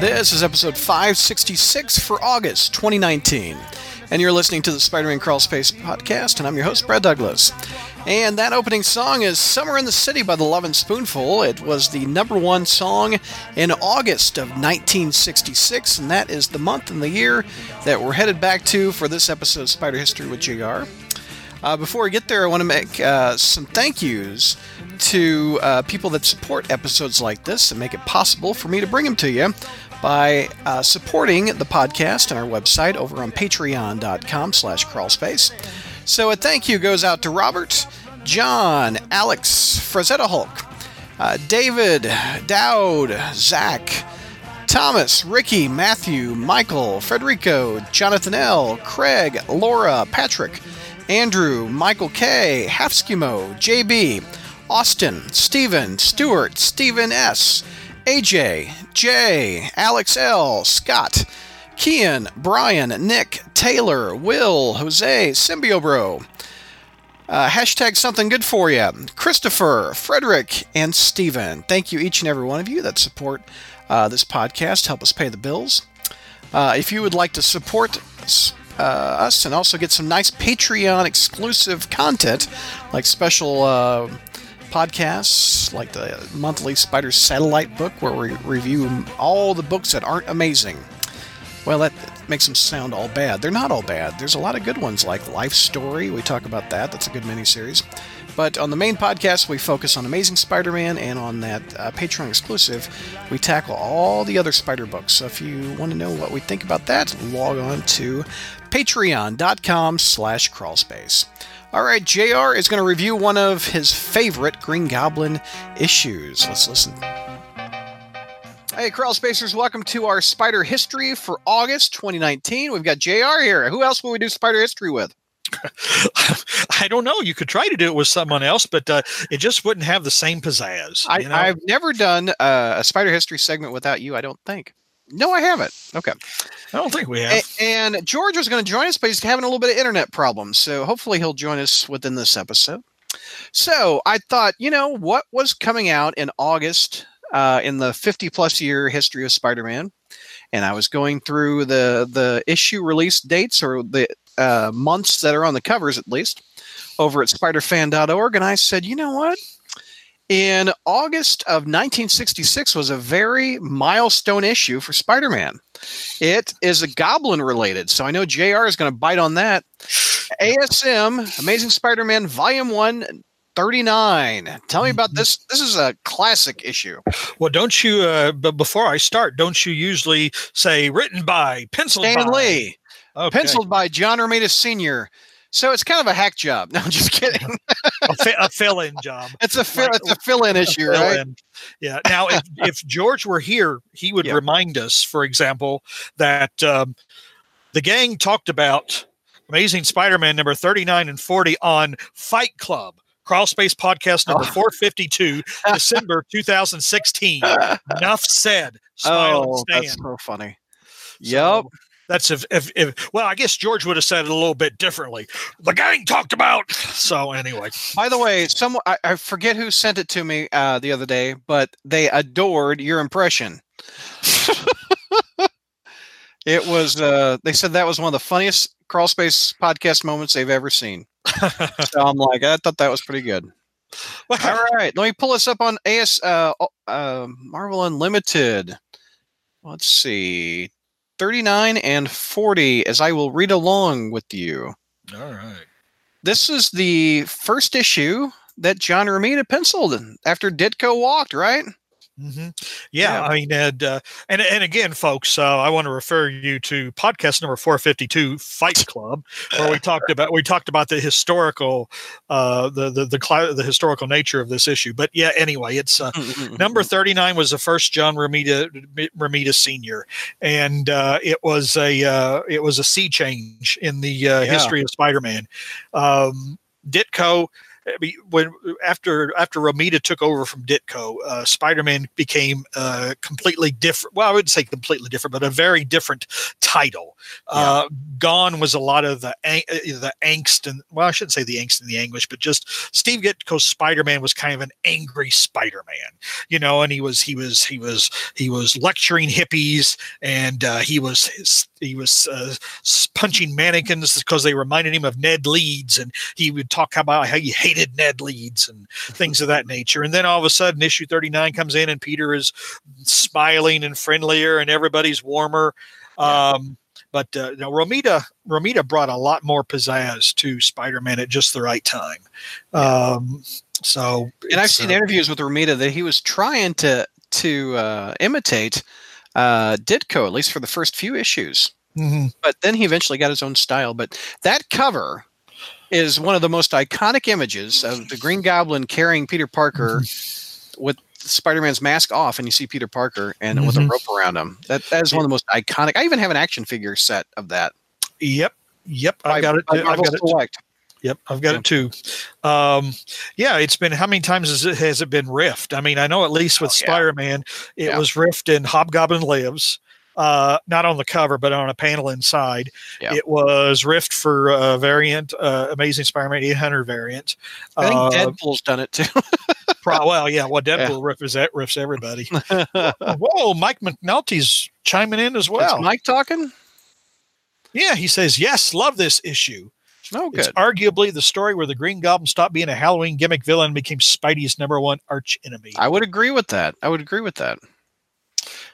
This is episode 566 for August 2019. And you're listening to the Spider Man Crawl Space podcast, and I'm your host, Brad Douglas. And that opening song is Summer in the City by the Lovin' Spoonful. It was the number one song in August of 1966, and that is the month and the year that we're headed back to for this episode of Spider History with JR. Uh, before we get there, I want to make uh, some thank yous to uh, people that support episodes like this and make it possible for me to bring them to you by uh, supporting the podcast and our website over on patreon.com slash crawlspace. So a thank you goes out to Robert, John, Alex, Frazetta Hulk, uh, David, Dowd, Zach, Thomas, Ricky, Matthew, Michael, Federico, Jonathan L., Craig, Laura, Patrick, Andrew, Michael K., Halfskimo, JB, Austin, Stephen, Stewart, Stephen S., AJ, Jay, Alex L., Scott, Kian, Brian, Nick, Taylor, Will, Jose, Symbio Bro, uh, hashtag something good for you, Christopher, Frederick, and Stephen. Thank you, each and every one of you that support uh, this podcast, help us pay the bills. Uh, if you would like to support uh, us and also get some nice Patreon exclusive content, like special uh, podcasts, like the monthly Spider Satellite book, where we review all the books that aren't amazing. Well, that makes them sound all bad. They're not all bad. There's a lot of good ones, like Life Story. We talk about that. That's a good miniseries. But on the main podcast, we focus on Amazing Spider Man, and on that uh, Patreon exclusive, we tackle all the other Spider books. So if you want to know what we think about that, log on to patreon.com slash crawlspace. All right, JR is going to review one of his favorite Green Goblin issues. Let's listen. Hey, Crawl Spacers, welcome to our Spider History for August 2019. We've got JR here. Who else will we do Spider History with? I don't know. You could try to do it with someone else, but uh, it just wouldn't have the same pizzazz. I, have never done uh, a Spider History segment without you, I don't think. No, I haven't. Okay. I don't think we have. And, and George was going to join us, but he's having a little bit of internet problems. So hopefully he'll join us within this episode. So I thought, you know, what was coming out in August uh, in the 50 plus year history of Spider-Man, and I was going through the the issue release dates or the uh, months that are on the covers at least over at spiderfan.org, and I said, you know what? In August of 1966 was a very milestone issue for Spider-Man. It is a goblin related, so I know JR is going to bite on that. ASM Amazing Spider-Man Volume 1 39. Tell me about this. This is a classic issue. Well, don't you, uh, but before I start, don't you usually say written by, penciled Stan by? Lee, okay. penciled by John Romita Sr. So it's kind of a hack job. No, I'm just kidding. a, fi- a fill-in job. It's a fill. Like, it's a fill-in issue, fill right? Yeah. Now, if, if George were here, he would yeah. remind us, for example, that um, the gang talked about Amazing Spider-Man number 39 and 40 on Fight Club Crawl Space Podcast number oh. 452, December 2016. Enough said. Smile oh, that's so funny. So, yep. That's if, if, if, well, I guess George would have said it a little bit differently. The gang talked about. So anyway. By the way, some I, I forget who sent it to me uh, the other day, but they adored your impression. it was. Uh, they said that was one of the funniest crawl space podcast moments they've ever seen. so I'm like, I thought that was pretty good. All right, let me pull this up on AS uh, uh, Marvel Unlimited. Let's see, 39 and 40, as I will read along with you. All right. This is the first issue that John Romita penciled after Ditko walked, right? Mm-hmm. Yeah, yeah, I mean, and, uh, and and again, folks, uh, I want to refer you to podcast number four fifty two, Fight Club, where we talked about we talked about the historical, uh, the the the, cl- the historical nature of this issue. But yeah, anyway, it's uh, number thirty nine was the first John Romita Romita Senior, and uh, it was a uh, it was a sea change in the uh, yeah. history of Spider Man. Um, Ditko I mean, when after after Romita took over from Ditko, uh, Spider-Man became uh, completely different. Well, I wouldn't say completely different, but a very different title. Yeah. Uh, gone was a lot of the uh, the angst and well, I shouldn't say the angst and the anguish, but just Steve Ditko's Spider-Man was kind of an angry Spider-Man, you know, and he was he was he was he was lecturing hippies and uh, he was he was uh, punching mannequins because they reminded him of Ned Leeds, and he would talk about how he hated Ned Leeds and things of that nature. And then all of a sudden, issue thirty nine comes in, and Peter is smiling and friendlier, and everybody's warmer. Um, but uh, know, Romita Romita brought a lot more pizzazz to Spider-Man at just the right time. Um, so, and I've seen uh, interviews with Romita that he was trying to to uh, imitate uh, Ditko, at least for the first few issues. Mm-hmm. But then he eventually got his own style. But that cover is one of the most iconic images of the Green Goblin carrying Peter Parker with Spider-Man's mask off, and you see Peter Parker and mm-hmm. with a mm-hmm. rope around him. That that is one of the most iconic. I even have an action figure set of that. Yep, yep, I got it. I've got it. Select. Yep, I've got yeah. it too. Um, yeah, it's been how many times has it, has it been riffed? I mean, I know at least with oh, yeah. Spider-Man, it yeah. was riffed in Hobgoblin Lives uh, not on the cover, but on a panel inside. Yeah. It was riffed for a variant, uh, Amazing Spider-Man 800 variant. I think uh, Deadpool's done it too. pro, well, yeah. Well, Deadpool yeah. riffs, that riffs everybody. Whoa, Mike McNulty's chiming in as well. Is Mike talking? Yeah, he says yes. Love this issue. Oh, good. It's arguably the story where the Green Goblin stopped being a Halloween gimmick villain and became Spidey's number one arch enemy. I would agree with that. I would agree with that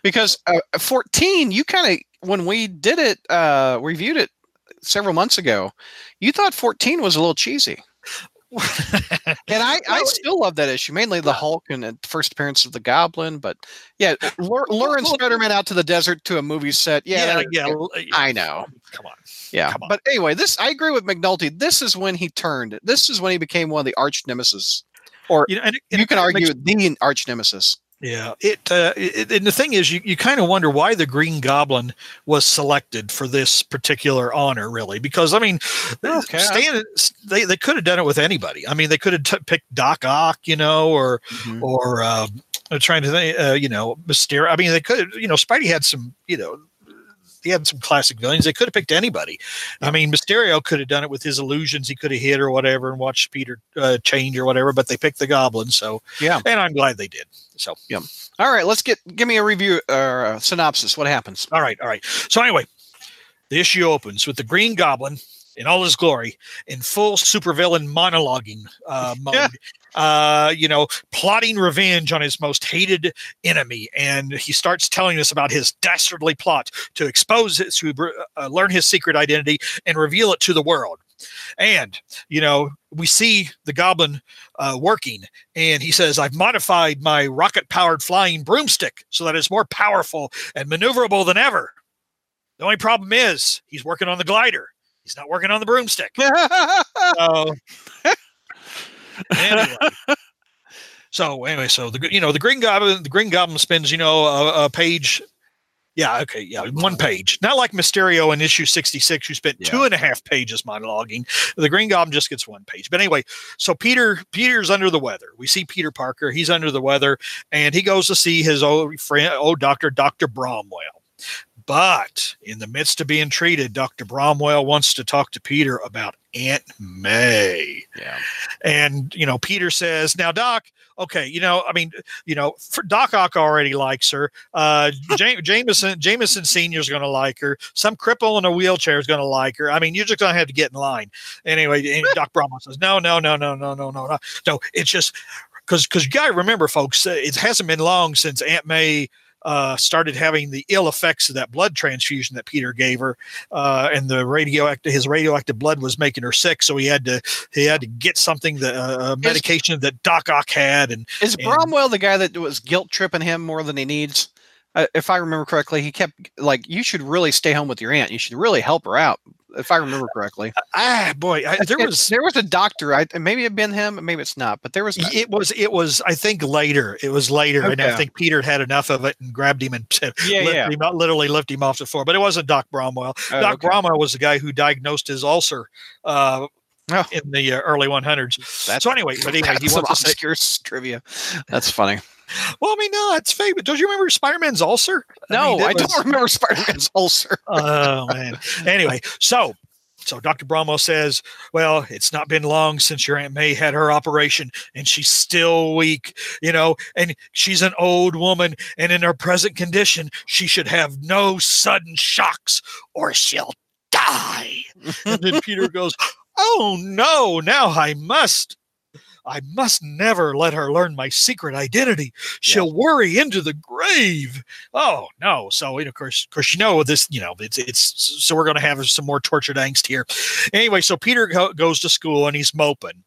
because uh, 14 you kind of when we did it uh reviewed it several months ago you thought 14 was a little cheesy and I, I still love that issue, mainly the Hulk and the first appearance of the Goblin. But yeah, luring Spider-Man out to the desert to a movie set. Yeah, yeah, yeah I know. Come on. Yeah, Come on. but anyway, this I agree with McNulty. This is when he turned. This is when he became one of the arch nemesis, or you know, and, and you can argue makes, the arch nemesis. Yeah, it, uh, it, and the thing is, you, you kind of wonder why the Green Goblin was selected for this particular honor, really, because I mean, okay. Stan, they they could have done it with anybody. I mean, they could have t- picked Doc Ock, you know, or mm-hmm. or I'm trying to think, uh, you know, Mysterio. I mean, they could, you know, Spidey had some, you know, he had some classic villains. They could have picked anybody. I mean, Mysterio could have done it with his illusions. He could have hit or whatever and watched Peter uh, change or whatever. But they picked the Goblin. So yeah, and I'm glad they did. So yeah. All right, let's get give me a review or uh, synopsis. What happens? All right, all right. So anyway, the issue opens with the Green Goblin in all his glory in full supervillain monologuing uh, mode Yeah. uh, you know, plotting revenge on his most hated enemy. And he starts telling us about his dastardly plot to expose it, to uh, learn his secret identity and reveal it to the world. And, you know, we see the goblin uh, working, and he says, I've modified my rocket powered flying broomstick so that it's more powerful and maneuverable than ever. The only problem is he's working on the glider. He's not working on the broomstick. so, anyway. so anyway, so the you know the Green Goblin the Green Goblin spends you know a, a, page. Yeah, okay, yeah, one page. Not like Mysterio in issue sixty six, who spent yeah. two and a half pages monologuing. The Green Goblin just gets one page. But anyway, so Peter Peter's under the weather. We see Peter Parker. He's under the weather, and he goes to see his old friend, old doctor, Doctor Bromwell. But in the midst of being treated, Dr. Bromwell wants to talk to Peter about Aunt May. Yeah. And, you know, Peter says, now, Doc, okay, you know, I mean, you know, Doc Ock already likes her. Uh, Jameson, Jameson Sr. is going to like her. Some cripple in a wheelchair is going to like her. I mean, you're just going to have to get in line. Anyway, Doc Bromwell says, no, no, no, no, no, no, no, no. No, it's just because, because you got to remember, folks, it hasn't been long since Aunt May uh, started having the ill effects of that blood transfusion that Peter gave her, uh, and the radioactive his radioactive blood was making her sick. So he had to he had to get something that uh, medication is, that Doc Ock had. And is Bromwell the guy that was guilt tripping him more than he needs? Uh, if I remember correctly, he kept like, "You should really stay home with your aunt. You should really help her out." If I remember correctly. Ah, boy, I, there was there was a doctor. I maybe it been him, maybe it's not, but there was. It was it was. I think later. It was later, okay. and I think Peter had enough of it and grabbed him and yeah, yeah. Him, literally lifted him off the floor. But it wasn't Doc Bromwell. Oh, Doc okay. Bromwell was the guy who diagnosed his ulcer uh, oh. in the uh, early 100s. That's, so anyway, but anyway, he wants to say trivia. That's funny. Well, I mean, no, it's famous. Don't you remember Spider Man's ulcer? No, I, mean, I was... don't remember Spider Man's ulcer. oh man. Anyway, so so Dr. Bromwell says, Well, it's not been long since your Aunt May had her operation, and she's still weak, you know, and she's an old woman, and in her present condition, she should have no sudden shocks or she'll die. and then Peter goes, Oh no, now I must. I must never let her learn my secret identity. She'll yeah. worry into the grave. Oh no! So of course, of course, you know this. You know it's it's. So we're going to have some more tortured angst here. Anyway, so Peter go, goes to school and he's moping,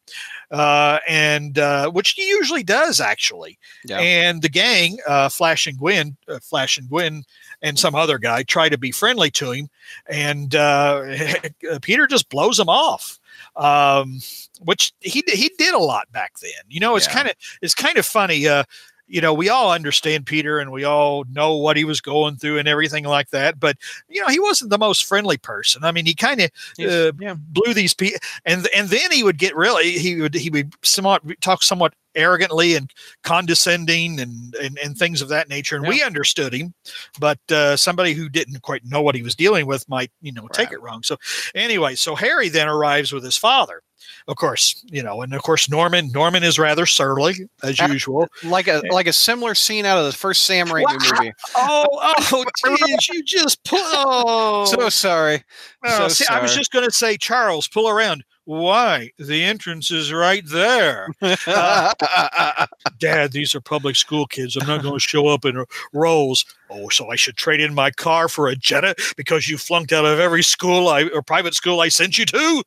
uh, and uh, which he usually does actually. Yeah. And the gang, uh, Flash and Gwen, uh, Flash and Gwen, and some other guy try to be friendly to him, and uh, Peter just blows them off um, which he he did a lot back then. You know, it's yeah. kind of it's kind of funny. Uh, you know, we all understand Peter and we all know what he was going through and everything like that. But you know, he wasn't the most friendly person. I mean, he kind of uh, yeah. blew these people, and and then he would get really he would he would somewhat talk somewhat arrogantly and condescending and and, and things of that nature. And yeah. we understood him, but uh, somebody who didn't quite know what he was dealing with might you know right. take it wrong. So anyway, so Harry then arrives with his father of course, you know, and of course Norman. Norman is rather surly as usual, like a like a similar scene out of the first Sam Raimi wow. movie. Oh, oh, geez, you just pull. Oh, so sorry. Oh, so see, sorry. I was just going to say, Charles, pull around. Why? The entrance is right there. Uh, Dad, these are public school kids. I'm not going to show up in Rolls. Oh, so I should trade in my car for a Jetta because you flunked out of every school I or private school I sent you to?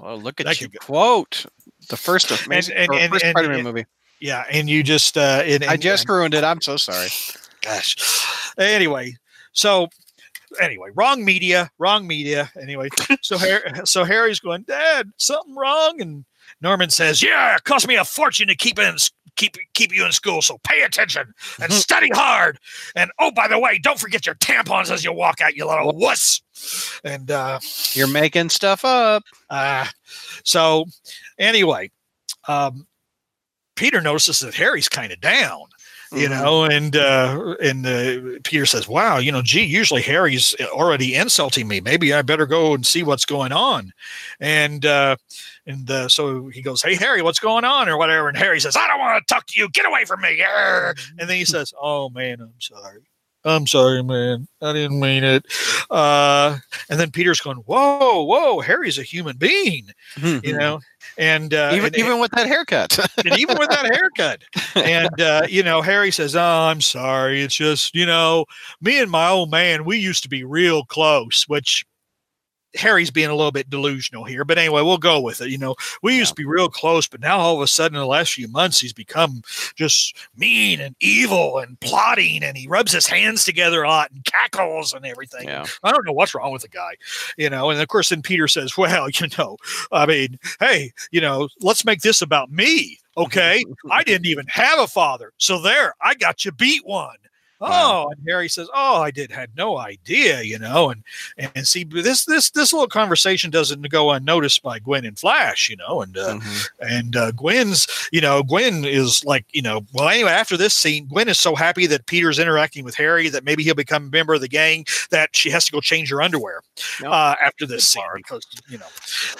Oh, look at that you quote the first of and, and, and, first Spider-Man movie. Yeah, and you just uh, I just ruined it. I'm so sorry. Gosh. Anyway, so anyway, wrong media, wrong media. Anyway, so Harry, so Harry's going, Dad, something wrong, and Norman says, Yeah, it cost me a fortune to keep in keep keep you in school, so pay attention and study hard. And oh, by the way, don't forget your tampons as you walk out, you little wuss. And uh, you're making stuff up. Uh, so anyway, um, Peter notices that Harry's kind of down you mm-hmm. know and uh and uh, peter says wow you know gee usually harry's already insulting me maybe i better go and see what's going on and uh and uh, so he goes hey harry what's going on or whatever and harry says i don't want to talk to you get away from me and then he says oh man i'm sorry I'm sorry, man. I didn't mean it. Uh, and then Peter's going, "Whoa, whoa! Harry's a human being, mm-hmm. you know." And uh, even and, even with that haircut, and even with that haircut, and uh, you know, Harry says, "Oh, I'm sorry. It's just you know, me and my old man, we used to be real close." Which Harry's being a little bit delusional here, but anyway, we'll go with it. You know, we used yeah. to be real close, but now all of a sudden, in the last few months, he's become just mean and evil and plotting, and he rubs his hands together a lot and cackles and everything. Yeah. I don't know what's wrong with the guy, you know. And of course, then Peter says, "Well, you know, I mean, hey, you know, let's make this about me." Okay, I didn't even have a father, so there, I got you beat one. Wow. Oh, and Harry says, "Oh, I did had no idea," you know, and and see this this this little conversation doesn't go unnoticed by Gwen and Flash, you know, and uh, mm-hmm. and uh, Gwen's, you know, Gwen is like, you know, well, anyway, after this scene, Gwen is so happy that Peter's interacting with Harry that maybe he'll become a member of the gang that she has to go change her underwear uh, after this scene because you know,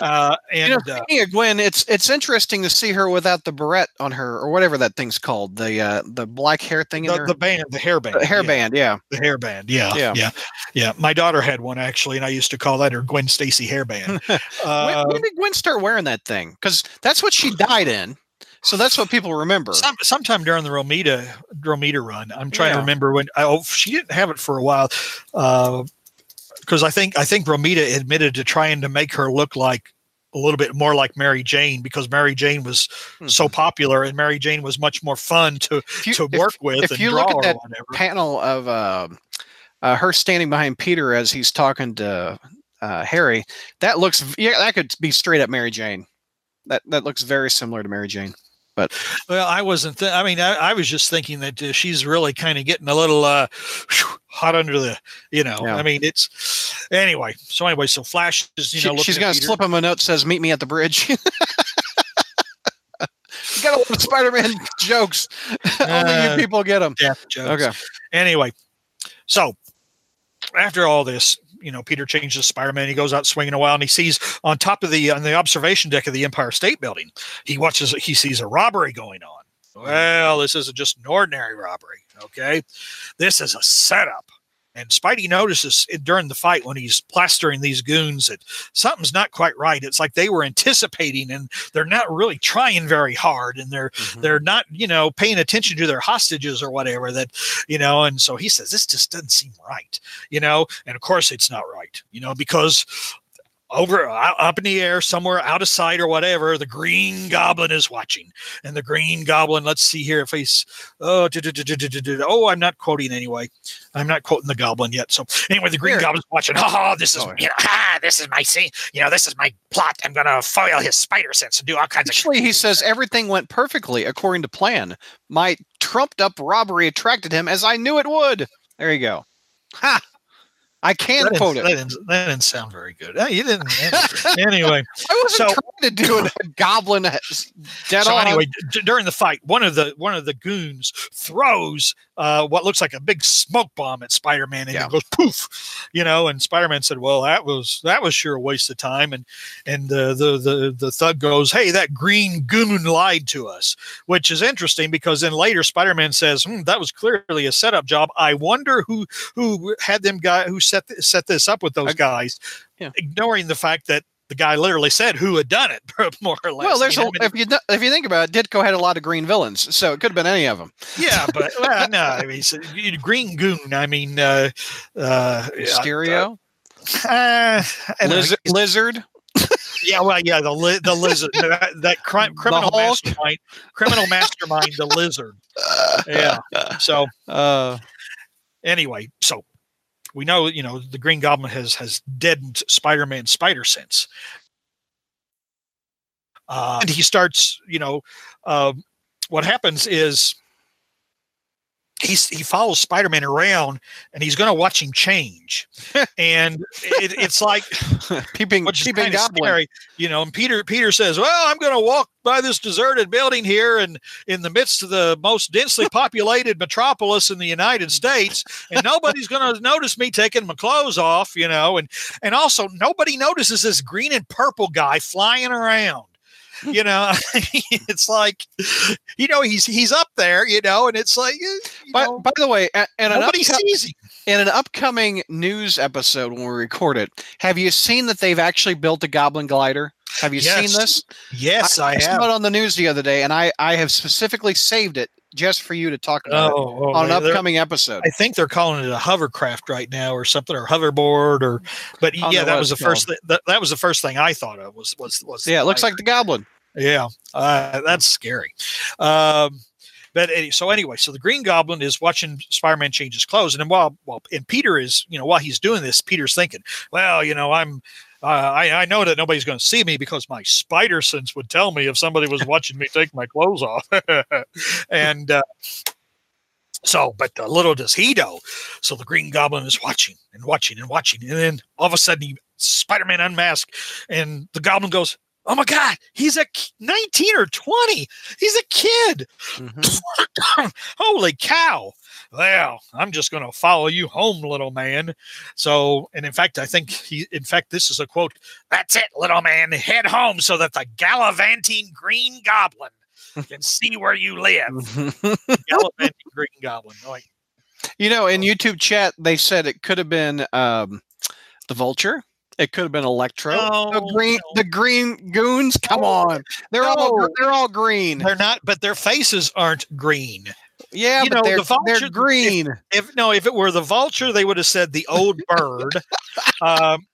uh, and you know, uh, speaking of Gwen, it's it's interesting to see her without the beret on her or whatever that thing's called, the uh, the black hair thing the, the band, the hair band hairband, yeah. The hairband, yeah, yeah, yeah, yeah. My daughter had one actually, and I used to call that her Gwen Stacy hairband. uh, when, when, did Gwen start wearing that thing? Because that's what she died in. So that's what people remember. Some, sometime during the Romita Romita run, I'm trying yeah. to remember when. Oh, she didn't have it for a while, because uh, I think I think Romita admitted to trying to make her look like a little bit more like Mary Jane because Mary Jane was hmm. so popular and Mary Jane was much more fun to you, to work if, with. If you look at that panel of uh, uh, her standing behind Peter as he's talking to uh, Harry, that looks yeah that could be straight up Mary Jane. That that looks very similar to Mary Jane. But well, I wasn't. Th- I mean, I, I, was just thinking that uh, she's really kind of getting a little uh, hot under the. You know, yeah. I mean, it's anyway. So anyway, so Flash is you know she, she's gonna slip him a note says meet me at the bridge. you got a lot of Spider-Man jokes. Only you uh, people get them. Yeah, jokes. Okay. Anyway, so after all this, you know, Peter changes Spider-Man. He goes out swinging a while, and he sees on top of the on the observation deck of the Empire State Building, he watches. He sees a robbery going on. Oh, well, this isn't just an ordinary robbery. Okay, this is a setup. And Spidey notices during the fight when he's plastering these goons that something's not quite right. It's like they were anticipating and they're not really trying very hard and they're mm-hmm. they're not, you know, paying attention to their hostages or whatever that, you know, and so he says this just doesn't seem right, you know, and of course it's not right, you know, because over up in the air somewhere out of sight or whatever the green goblin is watching. And the green goblin let's see here if he's oh oh i'm not quoting anyway. I'm not quoting the goblin yet. So anyway the green here. goblin's watching. Ha oh this is oh, you know ah, this is my scene. You know this is my plot. I'm gonna foil his spider sense and do all kinds of actually, of he says everything went perfectly according to plan. My trumped up robbery attracted him as i knew it would. There you go. Ha I can that quote it. That didn't, that didn't, sound very good. you didn't. anyway, I wasn't so, trying to do a goblin uh, dead so on. anyway, d- during the fight, one of the one of the goons throws uh, what looks like a big smoke bomb at Spider-Man, and yeah. it goes poof, you know. And Spider-Man said, "Well, that was that was sure a waste of time." And and the the the the thug goes, "Hey, that green goon lied to us," which is interesting because then later Spider-Man says, hmm, "That was clearly a setup job. I wonder who who had them guy who set set this up with those guys." Yeah. Ignoring the fact that the guy literally said who had done it, more or less. Well, there's you know, a, if you if you think about it, Ditko had a lot of green villains, so it could have been any of them. Yeah, but well, no, I mean, green goon. I mean, uh, uh, Mysterio, uh, lizard, lizard. yeah, well, yeah, the li- the lizard, that, that crime, criminal mastermind, criminal mastermind, the lizard. Yeah. So, uh, anyway, so we know you know the Green Goblin has has deadened Spider-Man spider sense, uh, and he starts. You know, uh, what happens is he's he follows Spider-Man around and he's going to watch him change, and it, it's like peeping, which peeping kind scary, you know. And Peter Peter says, "Well, I'm going to walk by this deserted building here, and in the midst of the most densely populated metropolis in the United States, and nobody's going to notice me taking my clothes off, you know, and and also nobody notices this green and purple guy flying around." You know it's like you know he's he's up there you know and it's like eh, by, by the way and nobody upco- sees him. in an upcoming news episode when we record it. Have you seen that they've actually built a goblin glider? Have you yes. seen this? Yes i, I, I have. saw it on the news the other day and i i have specifically saved it just for you to talk about oh, oh, on an upcoming episode. I think they're calling it a hovercraft right now or something or hoverboard or but yeah, that was the first th- that, that was the first thing I thought of was was was Yeah, it looks like the goblin. Yeah, uh, that's scary. Um, but so anyway, so the Green Goblin is watching Spider-Man change his clothes, and then while while and Peter is you know while he's doing this, Peter's thinking, well, you know, I'm uh, I, I know that nobody's going to see me because my spider sense would tell me if somebody was watching me take my clothes off. and uh, so, but uh, little does he know. So the Green Goblin is watching and watching and watching. And then all of a sudden, he Spider Man unmasked, and the Goblin goes, Oh my God, he's a 19 or 20. He's a kid. Mm-hmm. Holy cow. Well, I'm just going to follow you home, little man. So, and in fact, I think he, in fact, this is a quote That's it, little man. Head home so that the gallivanting green goblin can see where you live. gallivanting green goblin. Like, you know, in YouTube chat, they said it could have been um, the vulture. It could have been Electro. No, the green, no. the green goons. Come on, they're no. all they're all green. They're not, but their faces aren't green. Yeah, you but know, they're, the vulture, they're green. If, if, no, if it were the vulture, they would have said the old bird. um,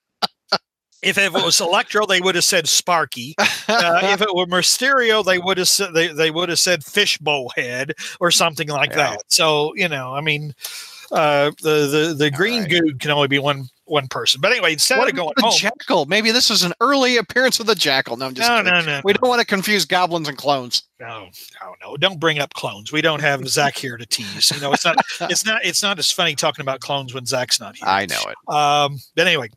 if it was Electro, they would have said Sparky. Uh, if it were Mysterio, they would have said they, they would have said Fishbowl Head or something like yeah. that. So you know, I mean, uh, the the the green right. goo can only be one one person. But anyway, instead what of going the home, jackal. Maybe this is an early appearance of the jackal. No, I'm just no, no, no. We don't want to confuse goblins and clones. No, no, no. Don't bring up clones. We don't have Zach here to tease. You know, it's not. it's not. It's not as funny talking about clones when Zach's not here. I know it. Um. But anyway,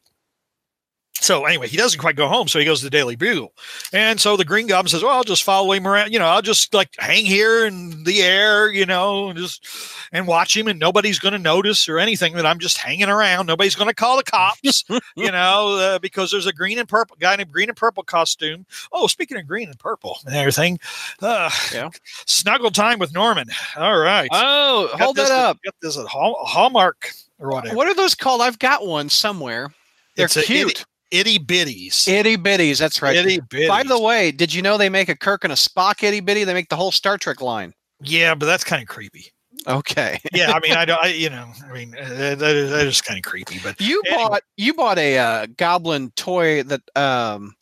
so anyway, he doesn't quite go home, so he goes to the Daily Bugle, and so the Green Goblin says, "Well, I'll just follow him around. You know, I'll just like hang here in the air, you know, and just and watch him, and nobody's going to notice or anything that I'm just hanging around. Nobody's going to call the cops, you know, uh, because there's a green and purple guy in a green and purple costume. Oh, speaking of green and purple and everything, uh, yeah, snuggle time with Norman. All right. Oh, got hold that up. Get this at Hallmark or whatever. What are those called? I've got one somewhere. They're it's cute. A, itty bitties. Itty bitties. That's right. Itty bitties. By the way, did you know they make a Kirk and a Spock itty bitty? They make the whole Star Trek line. Yeah, but that's kind of creepy. Okay. yeah, I mean, I don't. I, you know, I mean, uh, that, that is, that is kind of creepy. But you anyway. bought you bought a uh, goblin toy that um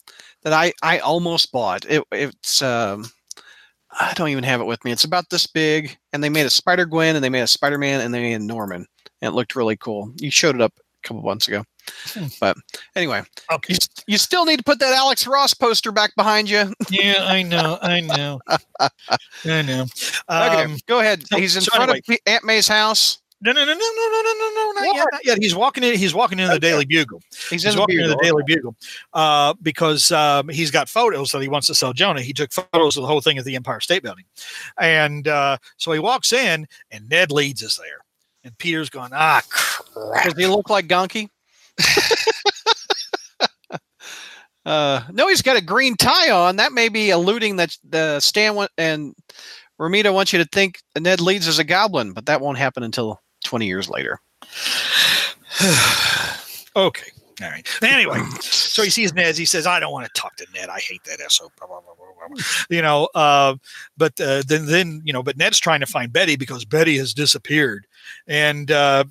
that I I almost bought. It it's um. I don't even have it with me. It's about this big, and they made a Spider Gwen, and they made a Spider Man, and they made a Norman, and it looked really cool. You showed it up a couple months ago. But anyway, okay. you, you still need to put that Alex Ross poster back behind you. yeah, I know, I know, I know. Um, okay, go ahead. He's in so front anyway. of Aunt May's house. No, no, no, no, no, no, no, no, no, not yet, not yet. He's walking in. He's walking into the Daily Bugle. He's, he's walking into the Daily Bugle uh, because um, he's got photos that he wants to sell Jonah. He took photos of the whole thing at the Empire State Building, and uh, so he walks in, and Ned Leeds is there, and Peter's going, ah, crap. Does he look like Gonky? Uh, no, he's got a green tie on. That may be alluding that the Stan and Romita wants you to think Ned Leeds as a goblin, but that won't happen until 20 years later. okay. All right. Anyway, so he sees Ned. He says, "I don't want to talk to Ned. I hate that SO." Blah, blah, blah, you know, uh, but uh, then, then you know, but Ned's trying to find Betty because Betty has disappeared, and uh,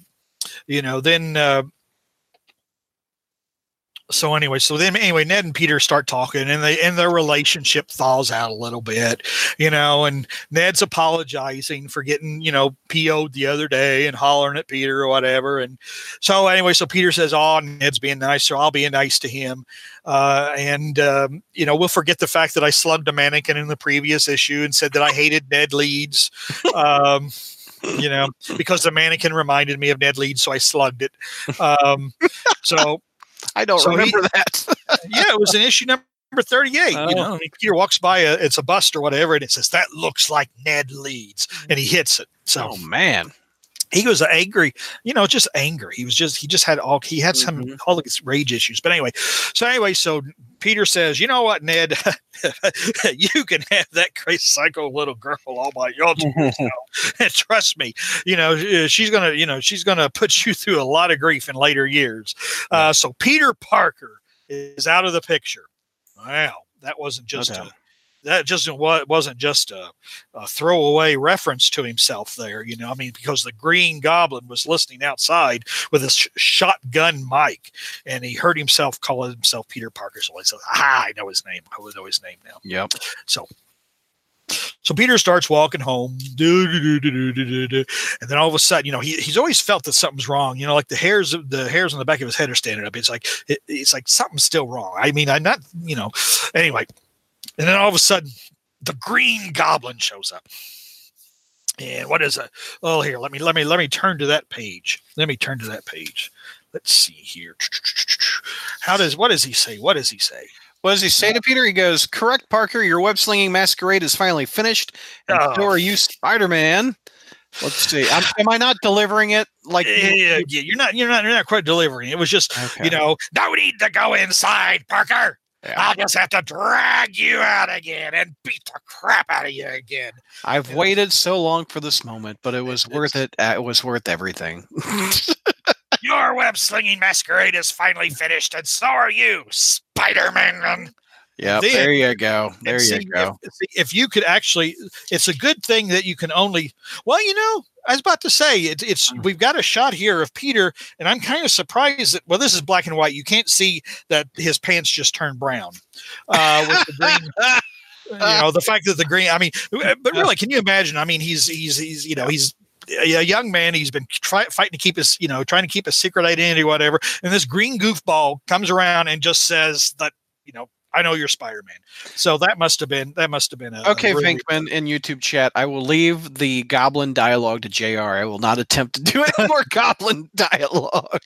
you know, then uh, so anyway, so then anyway, Ned and Peter start talking, and they and their relationship thaws out a little bit, you know. And Ned's apologizing for getting you know PO'd the other day and hollering at Peter or whatever. And so anyway, so Peter says, "Oh, Ned's being nice, so I'll be nice to him." Uh, and um, you know, we'll forget the fact that I slugged a mannequin in the previous issue and said that I hated Ned Leeds. Um, you know, because the mannequin reminded me of Ned Leeds, so I slugged it. Um, so I don't so remember he, that. yeah, it was an issue number 38. Oh. You know, Peter walks by, a, it's a bust or whatever, and it says, That looks like Ned Leeds. Mm. And he hits it. So, oh, man. He was angry, you know, just angry. He was just, he just had all, he had some, mm-hmm. all these rage issues. But anyway, so anyway, so Peter says, You know what, Ned? you can have that crazy psycho little girl all by yourself. and trust me, you know, she's going to, you know, she's going to put you through a lot of grief in later years. Uh, so Peter Parker is out of the picture. Wow. That wasn't just okay. a that just wasn't just a, a, throwaway reference to himself there. You know, I mean, because the Green Goblin was listening outside with a sh- shotgun mic, and he heard himself call himself Peter Parker. So he said, "Ah, I know his name. I know his name now." Yep. So so Peter starts walking home, and then all of a sudden, you know, he, he's always felt that something's wrong. You know, like the hairs the hairs on the back of his head are standing up. It's like it, it's like something's still wrong. I mean, I'm not, you know. Anyway, and then all of a sudden, the Green Goblin shows up. And what is it? Oh, here, let me let me let me turn to that page. Let me turn to that page. Let's see here. How does what does he say? What does he say? What does he say to Peter? He goes, "Correct, Parker. Your web slinging masquerade is finally finished, and oh. so are you, Spider Man." Let's see. I'm, am I not delivering it like? Yeah, yeah, you're not. You're not. You're not quite delivering. It was just, okay. you know, no need to go inside, Parker. Yeah. I'll just have to drag you out again and beat the crap out of you again. I've yeah. waited so long for this moment, but it was it's, worth it. Uh, it was worth everything. Your web slinging masquerade is finally finished, and so are you, Spider Man. Yeah, there you go. There see, you go. If, if, you could actually, it's a good thing that you can only. Well, you know, I was about to say it, it's we've got a shot here of Peter, and I'm kind of surprised that. Well, this is black and white. You can't see that his pants just turned brown uh, with the green. you know, the fact that the green. I mean, uh, but really, can you imagine? I mean, he's he's he's you know he's a young man. He's been try, fighting to keep his, you know, trying to keep a secret identity, whatever. And this green goofball comes around and just says that, you know, I know you're Spider Man. So that must have been that must have been a okay. A really, Finkman in YouTube chat. I will leave the Goblin dialogue to JR I will not attempt to do any more Goblin dialogue.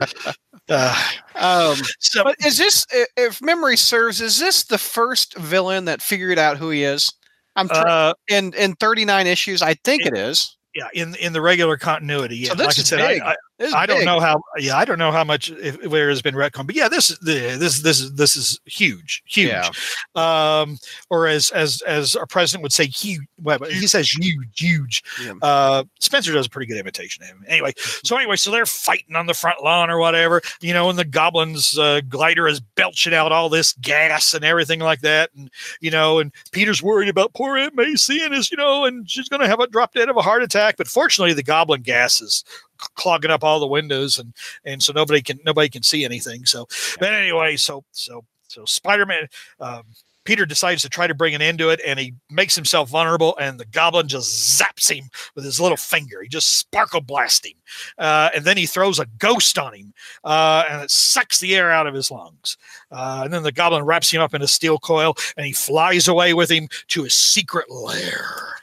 uh, um, so, but is this, if memory serves, is this the first villain that figured out who he is? I'm uh, in in 39 issues. I think it, it is. Yeah, in in the regular continuity. Yeah, so like I said, big. I, I, I don't know how. Yeah, I don't know how much if, where has been retcon, but yeah, this is this this this is huge, huge. Yeah. Um, or as as as our president would say, huge. Well, he says huge, huge. Yeah. Uh, Spencer does a pretty good imitation of him. Anyway, so anyway, so they're fighting on the front lawn or whatever, you know, and the goblins uh, glider is belching out all this gas and everything like that, and you know, and Peter's worried about poor Aunt May seeing his, you know, and she's going to have a drop dead of a heart attack. But fortunately, the goblin gases clogging up all the windows and and so nobody can nobody can see anything so but anyway so so so spider-man um, Peter decides to try to bring an end to it and he makes himself vulnerable and the goblin just zaps him with his little finger. He just sparkle blasts him. Uh, and then he throws a ghost on him uh, and it sucks the air out of his lungs. Uh, and then the goblin wraps him up in a steel coil and he flies away with him to his secret lair.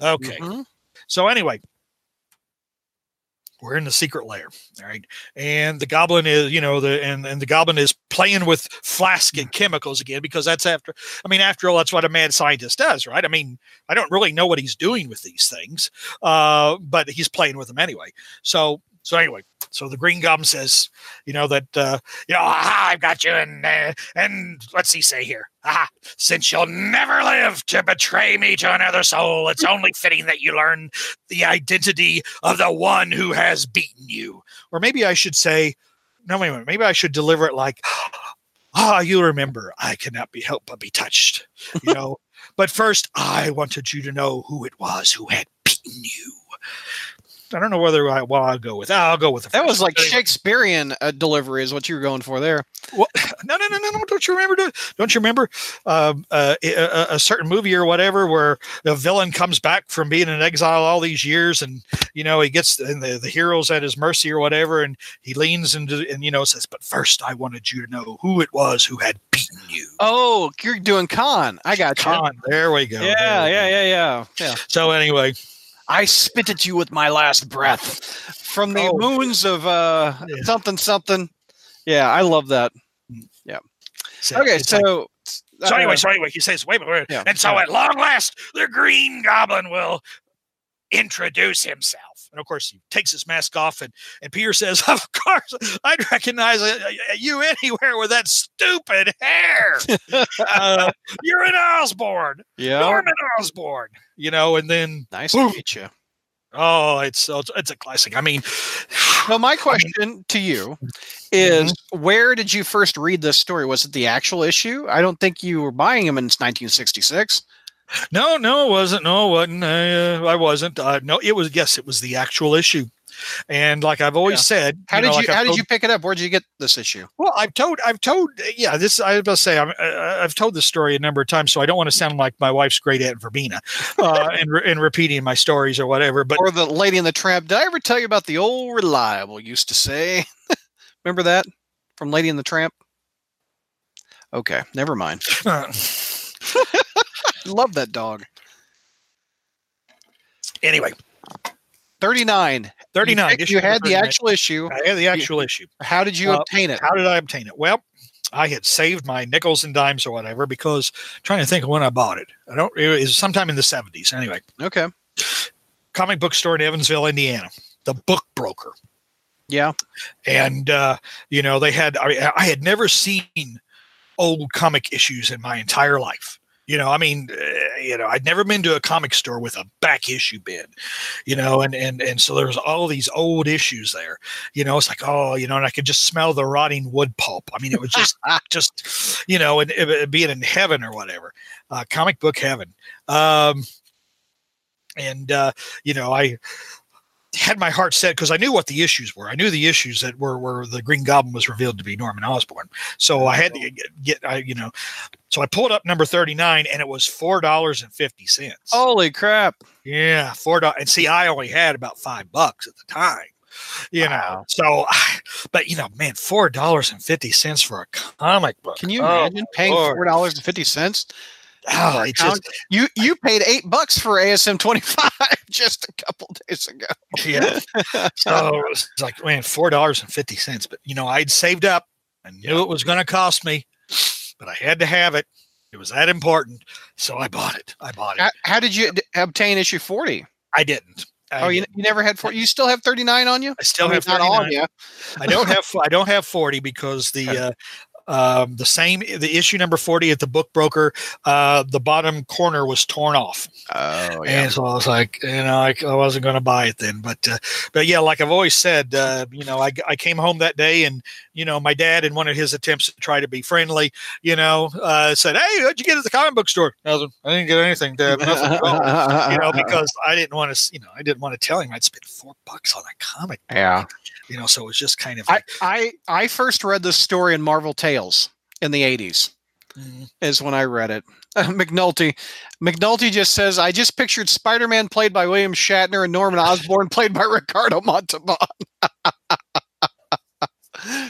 Okay. Mm-hmm. So anyway, we're in the secret lair all right? And the goblin is you know the and, and the goblin is playing with flask and chemicals again because that's after i mean after all that's what a mad scientist does right? I mean i don't really know what he's doing with these things uh, but he's playing with them anyway. So so anyway, so the Green Goblin says, you know that uh, you know aha, I've got you, and uh, and what's he say here? Aha, since you'll never live to betray me to another soul, it's only fitting that you learn the identity of the one who has beaten you. Or maybe I should say, no, wait a minute. Maybe I should deliver it like, ah, you remember, I cannot be helped but be touched. You know. but first, I wanted you to know who it was who had beaten you. I don't know whether I well I'll go with I'll go with that was like Shakespearean uh, delivery is what you were going for there. Well, no, no, no, no, no. Don't you remember? Don't you remember um, uh, a, a, certain movie or whatever where the villain comes back from being in exile all these years, and you know he gets and the, the hero's at his mercy or whatever, and he leans into and you know says, "But first, I wanted you to know who it was who had beaten you." Oh, you're doing Khan. I got. You. There we go. Yeah, yeah, yeah, yeah, yeah. So anyway, I spit at you with my last breath from the oh. moons of uh, yeah. something something. Yeah, I love that. Yeah. So okay, so like, so anyway, uh, so anyway, he says, "Wait, wait, wait," yeah, and so at long last, the Green Goblin will introduce himself. And of course, he takes his mask off, and, and Peter says, Of course, I'd recognize uh, uh, you anywhere with that stupid hair. uh, you're an Osborn. Yeah. Norman Osborn. You know, and then. Nice to meet you. Oh, it's it's a classic. I mean, well, my question I mean, to you is: mm-hmm. Where did you first read this story? Was it the actual issue? I don't think you were buying them in 1966. No, no, it wasn't. No, it wasn't. I, uh, I wasn't. Uh, no, it was. Yes, it was the actual issue. And like I've always yeah. said, how you did know, you like how did you pick it up? Where did you get this issue? Well, I've told, I've told, yeah, this I was say i have told this story a number of times, so I don't want to sound like my wife's great aunt Verbena, uh, and and repeating my stories or whatever. But or the Lady in the Tramp. Did I ever tell you about the old reliable used to say? Remember that from Lady in the Tramp? Okay, never mind. Love that dog. Anyway, 39. 39. You, you had the actual issue. I had the actual you, issue. How did you obtain it? How did I obtain it? Well, I had saved my nickels and dimes or whatever because trying to think of when I bought it. I don't. It was sometime in the 70s. Anyway. Okay. Comic book store in Evansville, Indiana. The Book Broker. Yeah. And uh, you know they had. I, I had never seen old comic issues in my entire life. You know, I mean, uh, you know, I'd never been to a comic store with a back issue bin, you know, and and and so there's all these old issues there. You know, it's like, oh, you know, and I could just smell the rotting wood pulp. I mean, it was just just, you know, and it, it being in heaven or whatever, uh, comic book heaven. Um, and uh, you know, I had my heart set because I knew what the issues were. I knew the issues that were where the Green Goblin was revealed to be Norman Osborn. So I had to oh. get, get I, you know, so I pulled up number 39 and it was $4.50. Holy crap. Yeah, $4. And see, I only had about five bucks at the time, you wow. know. So, but you know, man, $4.50 for a comic book. Can you oh, imagine oh, paying $4.50? Oh, just, you you paid eight bucks for ASM twenty five just a couple days ago. Yeah. so it's like man, four dollars and fifty cents. But you know, I'd saved up. I knew it was going to cost me, but I had to have it. It was that important, so I bought it. I bought it. How, how did you obtain issue forty? I didn't. I oh, you, you never had 40. You still have 39 on you? I still I have 39. Not all, yeah. I don't have I don't have 40 because the uh, um, the same, the issue number 40 at the book broker, uh, the bottom corner was torn off. Oh, yeah. And so I was like, you know, I, I wasn't going to buy it then. But, uh, but yeah, like I've always said, uh, you know, I, I came home that day and, you know, my dad, in one of his attempts to try to be friendly, you know, uh, said, Hey, what'd you get at the comic book store? I, was, I didn't get anything, Dad. Nothing you know, because I didn't want to, you know, I didn't want to tell him I'd spend four bucks on a comic. Book. Yeah you know, so it was just kind of. Like, I, I I first read this story in Marvel Tales in the '80s. Mm-hmm. Is when I read it. Uh, McNulty, McNulty just says, "I just pictured Spider-Man played by William Shatner and Norman Osborn played by Ricardo Montalban."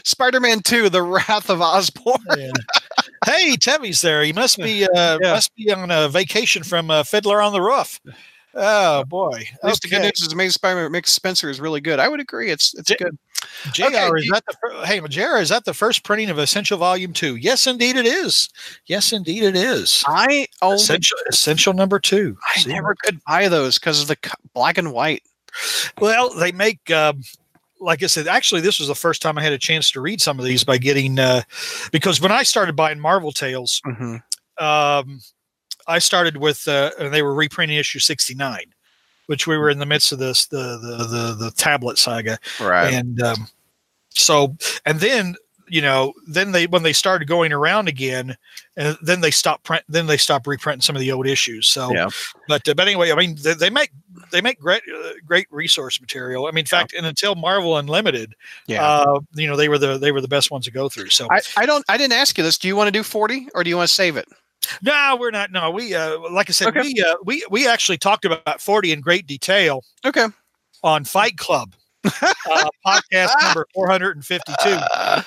Spider-Man Two: The Wrath of Osborn. hey, Tevye's there. He must be uh, yeah. must be on a vacation from uh, Fiddler on the Roof. Oh boy! At least okay. the good news is Amazing Spider-Man Nick Spencer is really good. I would agree. It's it's J- good. Jr. Okay. Is that the hey Jr. Is that the first printing of Essential Volume Two? Yes, indeed it is. Yes, indeed it is. I only, essential Essential Number Two. I See? never could buy those because of the black and white. Well, they make. Um, like I said, actually, this was the first time I had a chance to read some of these by getting uh, because when I started buying Marvel Tales, mm-hmm. um, I started with uh, and they were reprinting issue 69, which we were in the midst of this the the the, the tablet saga, right? And um, so and then you know then they when they started going around again and then they stopped print then they stopped reprinting some of the old issues so yeah. but uh, but anyway i mean they, they make they make great uh, great resource material i mean in yeah. fact and until marvel unlimited yeah uh, you know they were the they were the best ones to go through so I, I don't i didn't ask you this do you want to do 40 or do you want to save it no, we're not. No, we uh, like I said, okay. we uh, we we actually talked about forty in great detail. Okay. On Fight Club, uh, podcast number four hundred and fifty-two,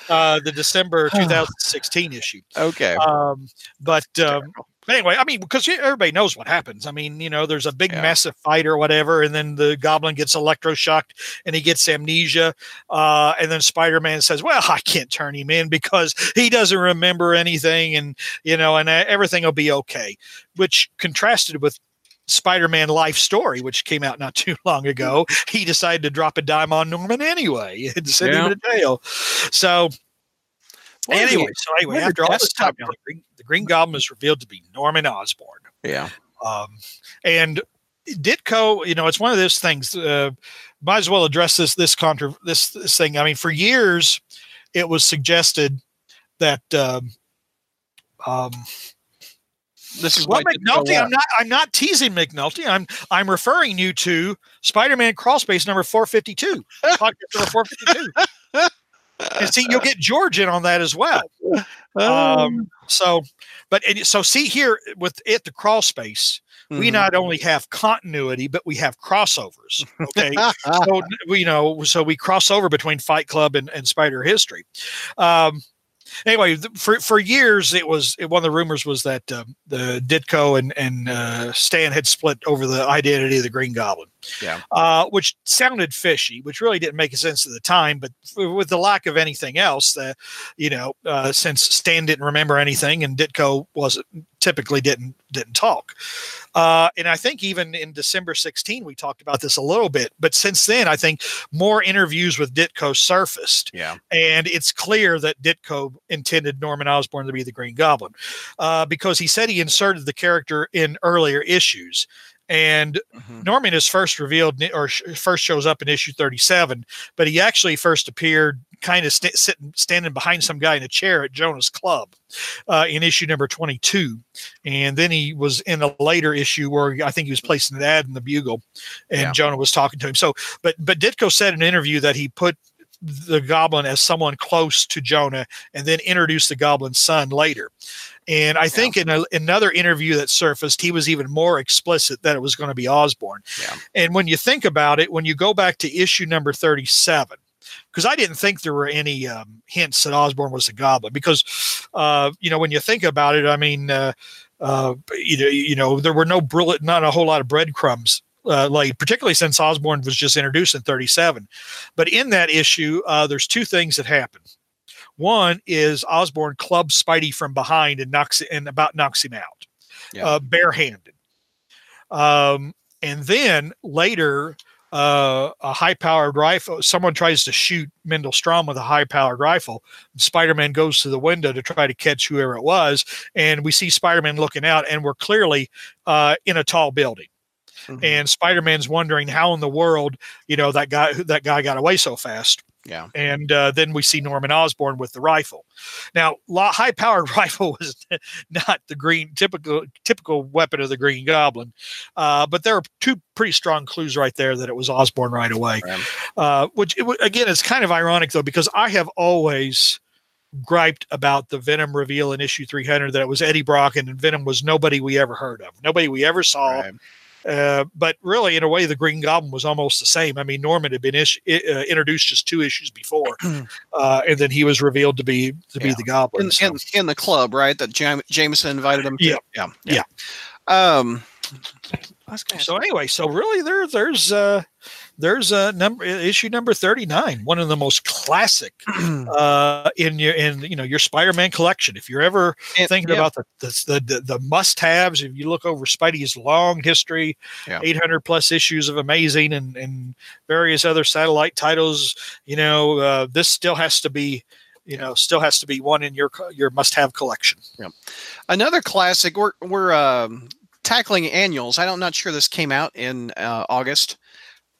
uh, the December two thousand sixteen issue. Okay. Um, but um, anyway, I mean, because everybody knows what happens. I mean, you know, there's a big, yeah. massive fight or whatever, and then the goblin gets electroshocked and he gets amnesia. Uh, and then Spider Man says, Well, I can't turn him in because he doesn't remember anything, and, you know, and uh, everything will be okay, which contrasted with Spider Man Life Story, which came out not too long ago. He decided to drop a dime on Norman anyway and send yeah. him to jail. So, well, anyway, so anyway, after all this time, the, Green, the Green Goblin is revealed to be Norman Osborn. Yeah. Um, and Ditko, you know, it's one of those things. Uh, might as well address this this contra- this this thing. I mean, for years, it was suggested that um, um, this is well, McNulty. I'm not. I'm not teasing McNulty. I'm. I'm referring you to Spider-Man Crawlspace number 452. podcast number 452. and see, you'll get George in on that as well. Um, so, but and, so see here with it, the crawl space, mm-hmm. we not only have continuity, but we have crossovers. Okay, so we you know so we cross over between Fight Club and, and Spider History. Um, anyway, for for years it was it, one of the rumors was that uh, the Ditko and and uh, Stan had split over the identity of the Green Goblin. Yeah, uh, which sounded fishy, which really didn't make sense at the time. But with the lack of anything else, uh, you know, uh, since Stan didn't remember anything and Ditko wasn't typically didn't didn't talk. Uh, and I think even in December 16, we talked about this a little bit. But since then, I think more interviews with Ditko surfaced. Yeah. And it's clear that Ditko intended Norman Osborn to be the Green Goblin uh, because he said he inserted the character in earlier issues. And mm-hmm. Norman is first revealed or first shows up in issue 37, but he actually first appeared kind of st- sitting standing behind some guy in a chair at Jonah's club uh, in issue number 22, and then he was in a later issue where I think he was placing an ad in the Bugle, and yeah. Jonah was talking to him. So, but but Ditko said in an interview that he put the goblin as someone close to Jonah and then introduced the goblin's son later. And I think in a, another interview that surfaced, he was even more explicit that it was going to be Osborn. Yeah. And when you think about it, when you go back to issue number 37, because I didn't think there were any um, hints that Osborn was a goblin, because, uh, you know, when you think about it, I mean, uh, uh, you, know, you know, there were no brilliant, not a whole lot of breadcrumbs uh, laid, particularly since Osborn was just introduced in 37. But in that issue, uh, there's two things that happen. One is Osborn clubs Spidey from behind and knocks and about knocks him out, yeah. uh, barehanded. Um, and then later, uh, a high-powered rifle. Someone tries to shoot Mendell Stromm with a high-powered rifle. Spider-Man goes to the window to try to catch whoever it was, and we see Spider-Man looking out, and we're clearly uh, in a tall building. Mm-hmm. And Spider-Man's wondering how in the world, you know, that guy that guy got away so fast. Yeah. And uh, then we see Norman Osborn with the rifle. Now, high powered rifle was not the green typical typical weapon of the Green Goblin, uh, but there are two pretty strong clues right there that it was Osborn right away. Uh, which it, again is kind of ironic though because I have always griped about the Venom reveal in issue 300 that it was Eddie Brock and Venom was nobody we ever heard of, nobody we ever saw. Right. Uh, but really, in a way, the Green Goblin was almost the same. I mean, Norman had been ish, uh, introduced just two issues before, uh, and then he was revealed to be to yeah. be the Goblin in, so. in, in, the club, right? That Jam- Jameson invited him. To. Yeah, yeah, yeah. yeah. Um, so anyway, so really, there, there's uh, there's a number issue number 39 one of the most classic uh, in your in you know your spider-man collection. If you're ever and, thinking yeah. about the the, the, the must-haves if you look over spidey's long history yeah. 800 plus issues of amazing and and various other satellite titles you know uh, this still has to be you know still has to be one in your your must-have collection. Yeah. Another classic we're we're um, tackling annuals. I'm not sure this came out in uh, august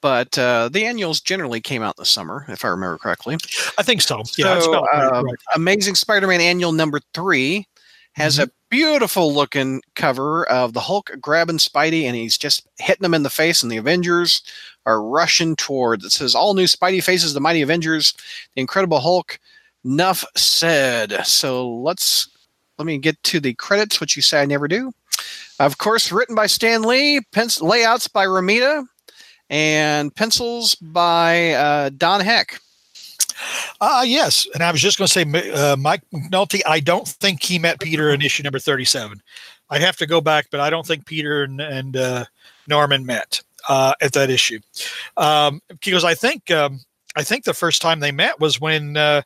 but uh, the annuals generally came out in the summer, if I remember correctly. I think so. Yeah, so, uh, right. Amazing Spider-Man Annual number three has mm-hmm. a beautiful looking cover of the Hulk grabbing Spidey, and he's just hitting him in the face, and the Avengers are rushing toward. It says all new Spidey faces the mighty Avengers, the Incredible Hulk. Enough said. So let's let me get to the credits, which you say I never do. Of course, written by Stan Lee, pens- layouts by Romita, and pencils by uh, Don Heck. Ah, uh, yes. And I was just going to say, uh, Mike McNulty, I don't think he met Peter in issue number 37. I'd have to go back, but I don't think Peter and, and uh, Norman met uh, at that issue. Um, because I think. Um, I think the first time they met was when uh,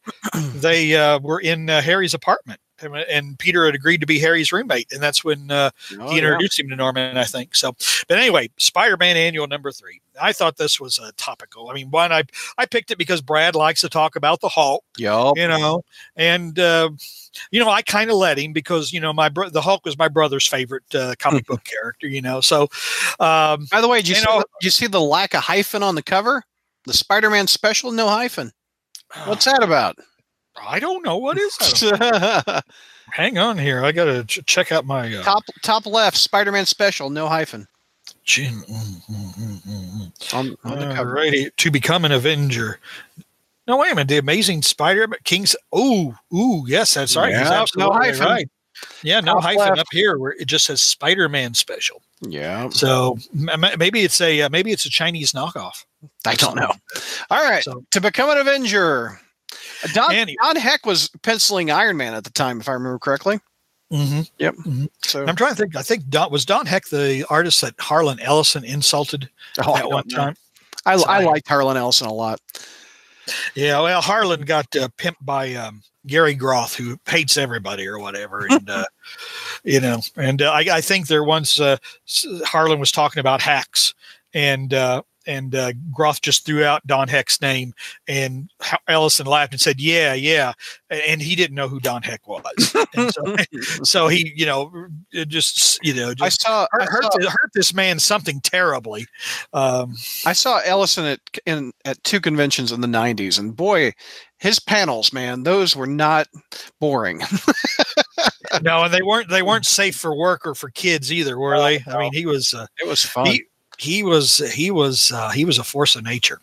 they uh, were in Harry's apartment and Peter had agreed to be Harry's roommate, and that's when uh, oh, he introduced yeah. him to Norman, I think. So, but anyway, Spider-Man Annual number three. I thought this was uh, topical. I mean, one, I I picked it because Brad likes to talk about the Hulk. Yep. You know, and uh, you know, I kind of let him because you know my bro- the Hulk was my brother's favorite uh, comic book character. You know, so. Um, By the way, did you, you see know, did you see the lack of hyphen on the cover? The Spider-Man special, no hyphen. What's that about? I don't know what is that. Hang on here. I got to ch- check out my uh, top top left Spider-Man special, no hyphen. Jim, mm, mm, mm, on, on the cover. Alrighty. To become an Avenger. No, wait a minute. The Amazing Spider-Man King's. Oh, ooh, yes, that's right. Yeah, no hyphen. Right. Yeah, no top hyphen left. up here where it just says Spider-Man special. Yeah. So m- maybe it's a uh, maybe it's a Chinese knockoff. I don't know. All right. So, to become an Avenger. Don, anyway. Don Heck was penciling Iron Man at the time, if I remember correctly. Mm-hmm. Yep. Mm-hmm. So I'm trying to think. I think Don was Don Heck the artist that Harlan Ellison insulted oh, at one know. time. I, so I, I liked Harlan Ellison a lot. Yeah, well, Harlan got uh, pimped by um, Gary Groth, who hates everybody or whatever, and uh, you know, and uh, I, I, think there once uh, Harlan was talking about hacks, and uh, and uh, Groth just threw out Don Heck's name, and Ellison laughed and said, "Yeah, yeah," and he didn't know who Don Heck was. so, so, he, you know, just you know, just I saw hurt, I saw, hurt, hurt this man something terribly. Um, I saw Ellison at in at two conventions in the '90s, and boy, his panels, man, those were not boring. no, and they weren't they weren't safe for work or for kids either, were they? I mean, he was. Uh, it was fun. He, he was he was uh, he was a force of nature,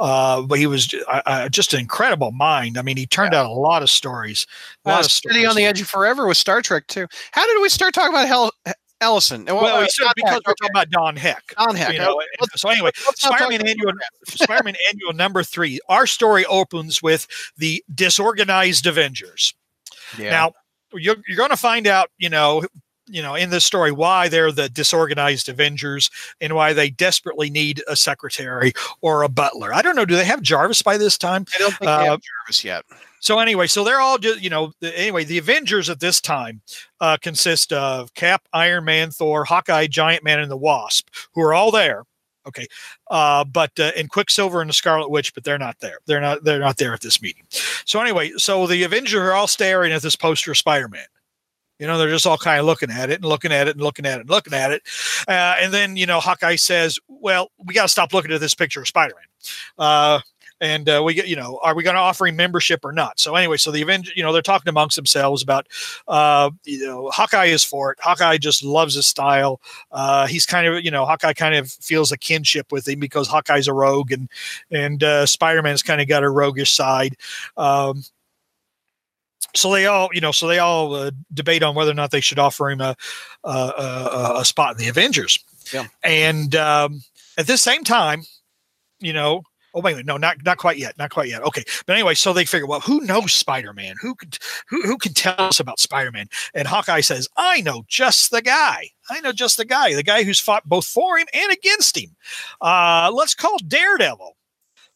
uh, but he was uh, just an incredible mind. I mean, he turned yeah. out a lot of stories. A lot of stories. on the Edge of Forever with Star Trek too. How did we start talking about Hell? Ellison. Well, well uh, because Heck. we're talking about Don Heck. Don Heck. You know, so anyway, Spider-Man annual, Spider-Man annual number three. Our story opens with the disorganized Avengers. Yeah. Now you're, you're going to find out, you know, you know in this story why they're the disorganized avengers and why they desperately need a secretary or a butler. I don't know do they have jarvis by this time? I don't think uh, they have jarvis yet. so anyway so they're all just you know anyway the avengers at this time uh, consist of cap iron man thor hawkeye giant man and the wasp who are all there okay? Uh, but uh, and quicksilver and the scarlet witch but they're not there. They're not they're not there at this meeting. So anyway so the avengers are all staring at this poster of spider-man you know, they're just all kind of looking at it and looking at it and looking at it and looking at it. Uh, and then, you know, Hawkeye says, well, we got to stop looking at this picture of Spider Man. Uh, and uh, we get, you know, are we going to offer him membership or not? So anyway, so the Avenger, you know, they're talking amongst themselves about, uh, you know, Hawkeye is for it. Hawkeye just loves his style. Uh, he's kind of, you know, Hawkeye kind of feels a kinship with him because Hawkeye's a rogue and and uh, Spider Man's kind of got a roguish side. Um, so they all, you know, so they all uh, debate on whether or not they should offer him a a, a, a spot in the Avengers. Yeah. And um, at the same time, you know, oh wait, wait, no, not not quite yet, not quite yet. Okay, but anyway, so they figure, well, who knows Spider Man? Who could who who can tell us about Spider Man? And Hawkeye says, I know just the guy. I know just the guy, the guy who's fought both for him and against him. Uh, let's call Daredevil.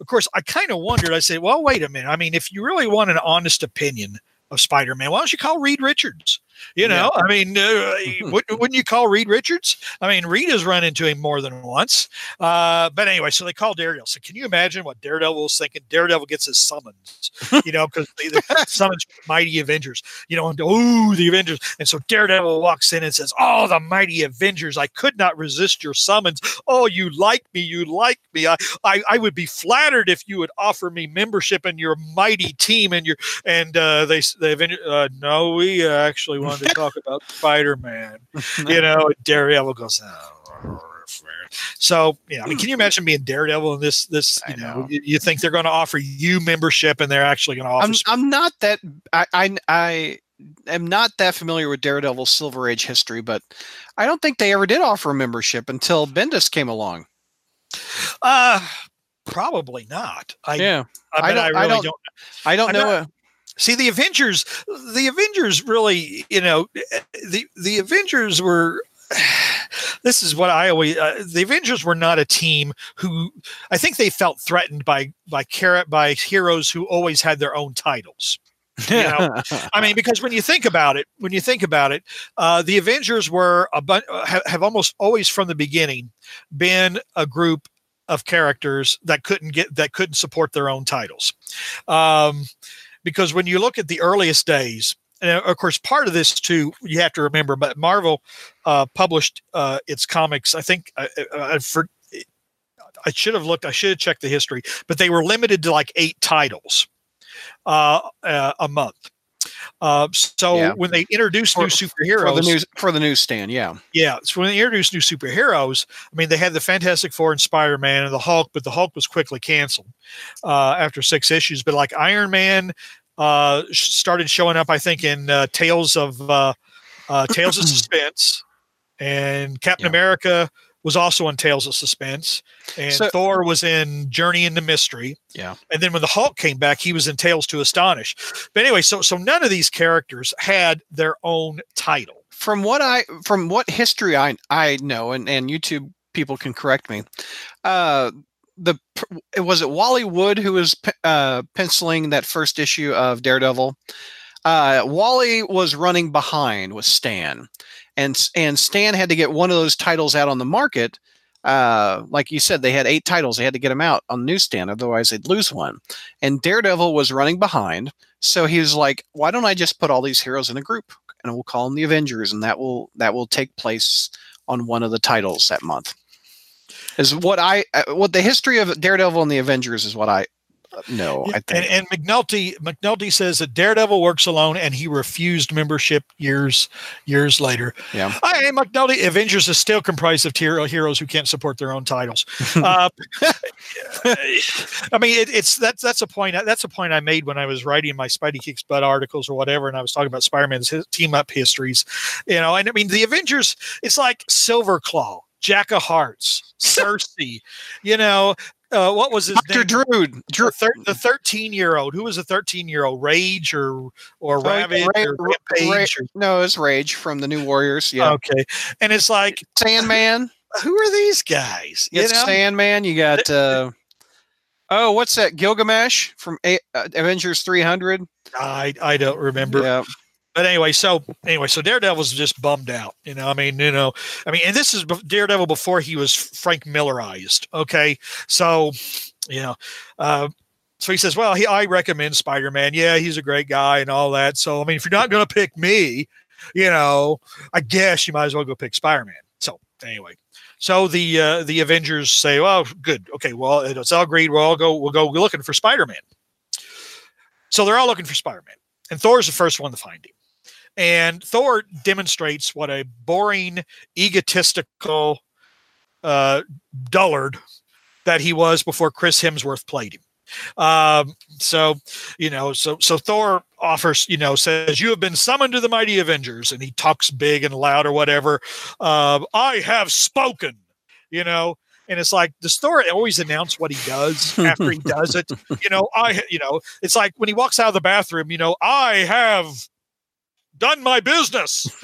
Of course, I kind of wondered. I said, well, wait a minute. I mean, if you really want an honest opinion of Spider-Man. Why don't you call Reed Richards? You know, yeah. I mean, uh, wouldn't, wouldn't, you call Reed Richards? I mean, Reed has run into him more than once. Uh, but anyway, so they call Daredevil. So can you imagine what Daredevil was thinking? Daredevil gets his summons, you know, because they summons mighty Avengers, you know, and oh, the Avengers. And so Daredevil walks in and says, Oh, the mighty Avengers, I could not resist your summons. Oh, you like me. You like me. I, I, I would be flattered if you would offer me membership in your mighty team and your, and uh, they, they, uh, no, we actually wanted to talk about Spider Man. You know, Daredevil goes, oh, so you know, I mean, can you imagine being Daredevil in this? This you know, know. You, think they're going to offer you membership, and they're actually going to offer. I'm, I'm not that. I, I I am not that familiar with Daredevil's Silver Age history, but I don't think they ever did offer a membership until Bendis came along. Uh probably not. I, yeah, I, I, don't, I really I don't, don't. I don't know. Not, See the Avengers, the Avengers really, you know, the the Avengers were this is what I always uh, the Avengers were not a team who I think they felt threatened by by carrot by heroes who always had their own titles. You know? I mean, because when you think about it, when you think about it, uh, the Avengers were a bu- have, have almost always from the beginning been a group of characters that couldn't get that couldn't support their own titles. Um, because when you look at the earliest days, and of course, part of this too, you have to remember, but Marvel uh, published uh, its comics. I think I, uh, I, uh, for I should have looked. I should have checked the history, but they were limited to like eight titles uh, uh, a month. Uh, so yeah. when they introduced for, new superheroes for the news for the newsstand, yeah, yeah. So when they introduced new superheroes, I mean, they had the Fantastic Four and Spider Man and the Hulk, but the Hulk was quickly canceled uh, after six issues. But like Iron Man uh, started showing up, I think, in uh, Tales of uh, uh Tales of Suspense, and Captain yeah. America was also in Tales of Suspense, and so, Thor was in Journey into Mystery. Yeah, and then when the Hulk came back, he was in Tales to Astonish. But anyway, so so none of these characters had their own title. From what I from what history I I know, and and YouTube people can correct me. Uh, the was it Wally Wood who was uh, penciling that first issue of Daredevil. Uh, Wally was running behind with Stan, and and Stan had to get one of those titles out on the market uh, like you said, they had eight titles. They had to get them out on the newsstand, otherwise they'd lose one. And Daredevil was running behind, so he was like, "Why don't I just put all these heroes in a group, and we'll call them the Avengers, and that will that will take place on one of the titles that month." Is what I uh, what the history of Daredevil and the Avengers is what I no, I think. And, and, McNulty McNulty says that Daredevil works alone, and he refused membership years years later. Yeah, I McNulty. Avengers is still comprised of hero, heroes who can't support their own titles. uh, I mean, it, it's that's that's a point. That's a point I made when I was writing my Spidey Kicks Butt articles or whatever, and I was talking about Spider Man's team up histories. You know, and I mean, the Avengers. It's like Silver Claw. Jack of Hearts, Sersi, you know, uh, what was his Dr. name? Drew, Drew. The, thirteen year old. Who was a thirteen year old? Rage or or Ravage Ra- or Rampage? Ra- or- no, it's Rage from the New Warriors. Yeah. Okay, and it's like Sandman. Who are these guys? You it's know? Sandman. You got. Uh, oh, what's that? Gilgamesh from A- uh, Avengers three hundred. I I don't remember. Yeah but anyway, so anyway, so Daredevil's just bummed out. You know, I mean, you know, I mean, and this is Daredevil before he was Frank Millerized. Okay, so you know, uh, so he says, well, he I recommend Spider Man. Yeah, he's a great guy and all that. So I mean, if you're not going to pick me, you know, I guess you might as well go pick Spider Man. So anyway, so the uh, the Avengers say, well, good, okay, well, it's all agreed. We'll all go. We'll go looking for Spider Man. So they're all looking for Spider Man, and Thor's the first one to find him. And Thor demonstrates what a boring, egotistical uh, dullard that he was before Chris Hemsworth played him. Um, so, you know, so so Thor offers, you know, says, "You have been summoned to the mighty Avengers," and he talks big and loud or whatever. Uh, I have spoken, you know, and it's like the Thor always announce what he does after he does it. You know, I, you know, it's like when he walks out of the bathroom, you know, I have done my business.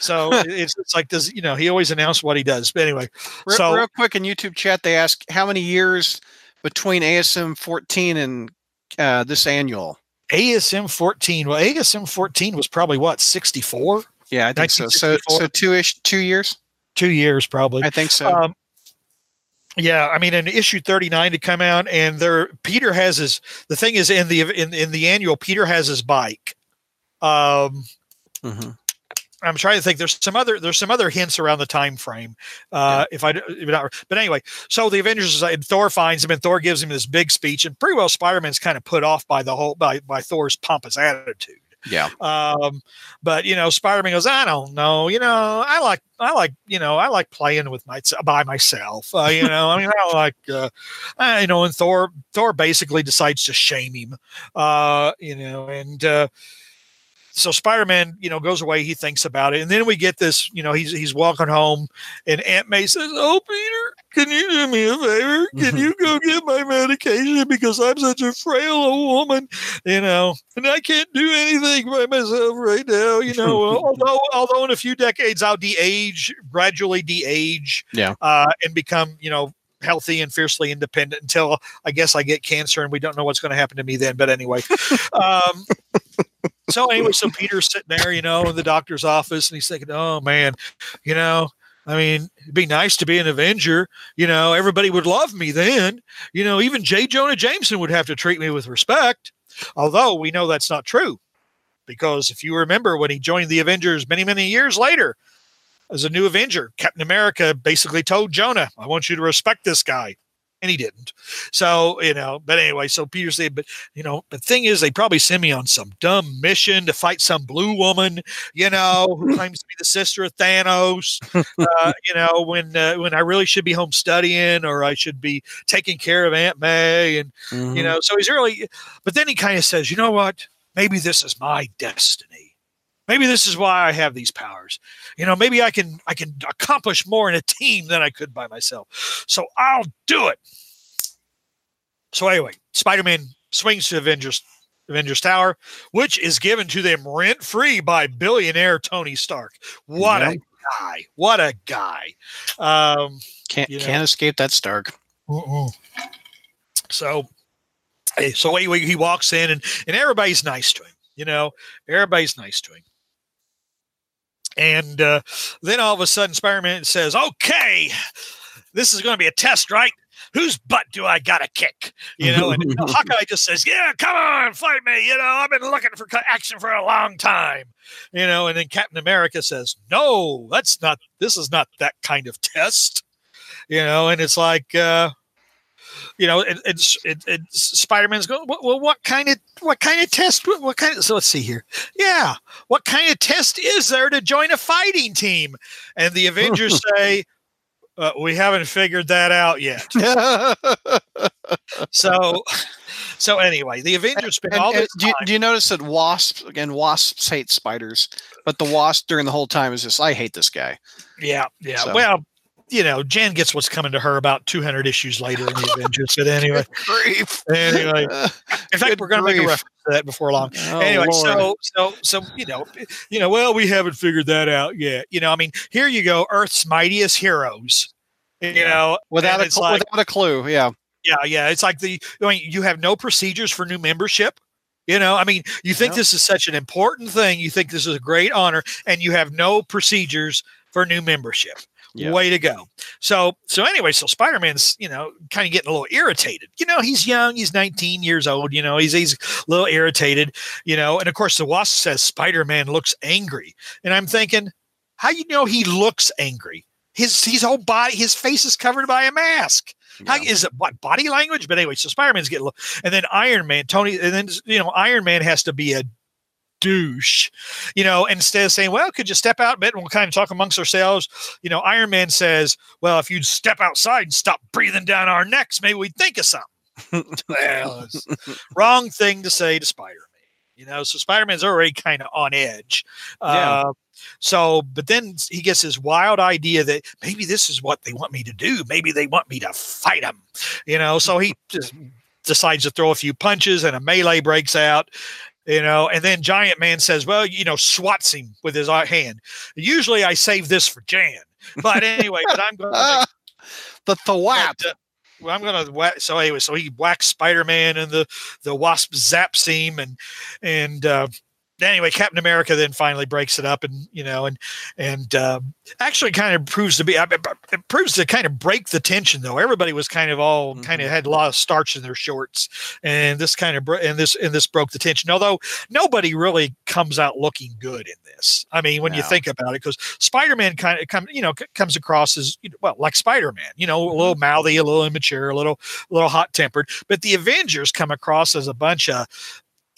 so it's, it's like does you know he always announced what he does. But anyway, real, so real quick in YouTube chat they ask how many years between ASM 14 and uh, this annual. ASM 14. Well, ASM 14 was probably what 64. Yeah, I think so. So so two ish two years. Two years probably. I think so. Um, yeah, I mean, in issue thirty nine to come out, and there Peter has his. The thing is, in the in in the annual, Peter has his bike. Um, mm-hmm. I'm trying to think. There's some other there's some other hints around the time frame. Uh, yeah. If I if not, but anyway, so the Avengers and Thor finds him, and Thor gives him this big speech, and pretty well Spider Man's kind of put off by the whole by by Thor's pompous attitude. Yeah. Um, but you know, Spider Man goes, I don't know. You know, I like, I like, you know, I like playing with my by myself. Uh, you know, I mean, I like, uh, I, you know, and Thor, Thor basically decides to shame him. Uh, you know, and uh, so Spider-Man, you know, goes away. He thinks about it, and then we get this. You know, he's he's walking home, and Aunt May says, "Oh, Peter, can you do me a favor? Can you go get my medication because I'm such a frail old woman, you know, and I can't do anything by myself right now, you know. although although in a few decades I'll de-age, gradually de-age, yeah, uh, and become, you know, healthy and fiercely independent until I guess I get cancer and we don't know what's going to happen to me then. But anyway, um, so anyway, so Peter's sitting there, you know, in the doctor's office, and he's thinking, "Oh man, you know." I mean, it'd be nice to be an Avenger. You know, everybody would love me then. You know, even J. Jonah Jameson would have to treat me with respect. Although we know that's not true. Because if you remember when he joined the Avengers many, many years later as a new Avenger, Captain America basically told Jonah, I want you to respect this guy and he didn't. So, you know, but anyway, so Peter said, but, you know, the thing is, they probably send me on some dumb mission to fight some blue woman, you know, who claims to be the sister of Thanos, uh, you know, when, uh, when I really should be home studying or I should be taking care of Aunt May. And, mm-hmm. you know, so he's really, but then he kind of says, you know what? Maybe this is my destiny maybe this is why I have these powers. You know, maybe I can I can accomplish more in a team than I could by myself. So I'll do it. So anyway, Spider-Man swings to Avengers Avengers Tower, which is given to them rent free by billionaire Tony Stark. What a guy! What a guy! Um, can't you know. can't escape that Stark. So, so anyway, he walks in and and everybody's nice to him. You know, everybody's nice to him. And uh, then all of a sudden, Spider Man says, Okay, this is going to be a test, right? Whose butt do I got to kick? You know, and Hawkeye just says, Yeah, come on, fight me. You know, I've been looking for action for a long time. You know, and then Captain America says, No, that's not, this is not that kind of test. You know, and it's like, uh, you know, it, it's it, it's Spider-Man's going. Well, what kind of what kind of test? What, what kind of? So let's see here. Yeah, what kind of test is there to join a fighting team? And the Avengers say, uh, "We haven't figured that out yet." so, so anyway, the Avengers spend And- all and this do, you, time. do you notice that wasps again? Wasps hate spiders, but the wasp during the whole time is just, I hate this guy. Yeah, yeah. So- Well, you know, Jan gets what's coming to her about 200 issues later in the Avengers. But anyway, anyway. In fact, Good we're going to make a reference to that before long. Oh, anyway, Lord. so so so you know, you know, well, we haven't figured that out yet. You know, I mean, here you go, Earth's mightiest heroes. You Yeah. know, without a like, without a clue, yeah. yeah, yeah, it's like the I mean, you have no procedures for new membership. You know, I mean, you think Yeah. this is such an important thing, you think this is a great honor, and you have no procedures for new membership. Yeah. Way to go. So so anyway, so Spider-Man's, you know, kind of getting a little irritated. You know, he's young, he's 19 years old, you know, he's he's a little irritated, you know, and of course the wasp says Spider-Man looks angry. And I'm thinking, how you know he looks angry? His his whole body, his face is covered by a mask. How Yeah. is it what body language? But anyway, so Spider-Man's getting, a little- and then Iron Man, Tony, and then you know Iron Man has to be a douche, you know. Instead of saying, "Well, could you step out a bit and we'll kind of talk amongst ourselves," you know, Iron Man says, "Well, if you'd step outside and stop breathing down our necks, maybe we'd think of something." well, wrong thing to say to Spider-Man. You know, so Spider-Man's already kind of on edge. Yeah. Uh, so, but then he gets this wild idea that maybe this is what they want me to do. Maybe they want me to fight them. You know, so he just decides to throw a few punches and a melee breaks out. You know, and then Giant Man says, "Well, you know, swats him with his uh, hand." Usually, I save this for Jan, but anyway, but I'm going. to the thwap. but, uh, well, I'm gonna whack. So anyway, so he whacks Spider Man, and the the wasp zaps him, and and uh, anyway, Captain America then finally breaks it up, and you know, and and uh, actually kind of proves to be. It proves to kind of break the tension, though. Everybody was kind of all kind of had a lot of starch in their shorts, and this kind of bro- and this and this broke the tension. Although nobody really comes out looking good in this. I mean, when you think about it, because Spider-Man kind of come, you know, c- comes across as well, like Spider-Man, you know, a little mouthy, a little immature, a little, a little hot-tempered. But the Avengers come across as a bunch of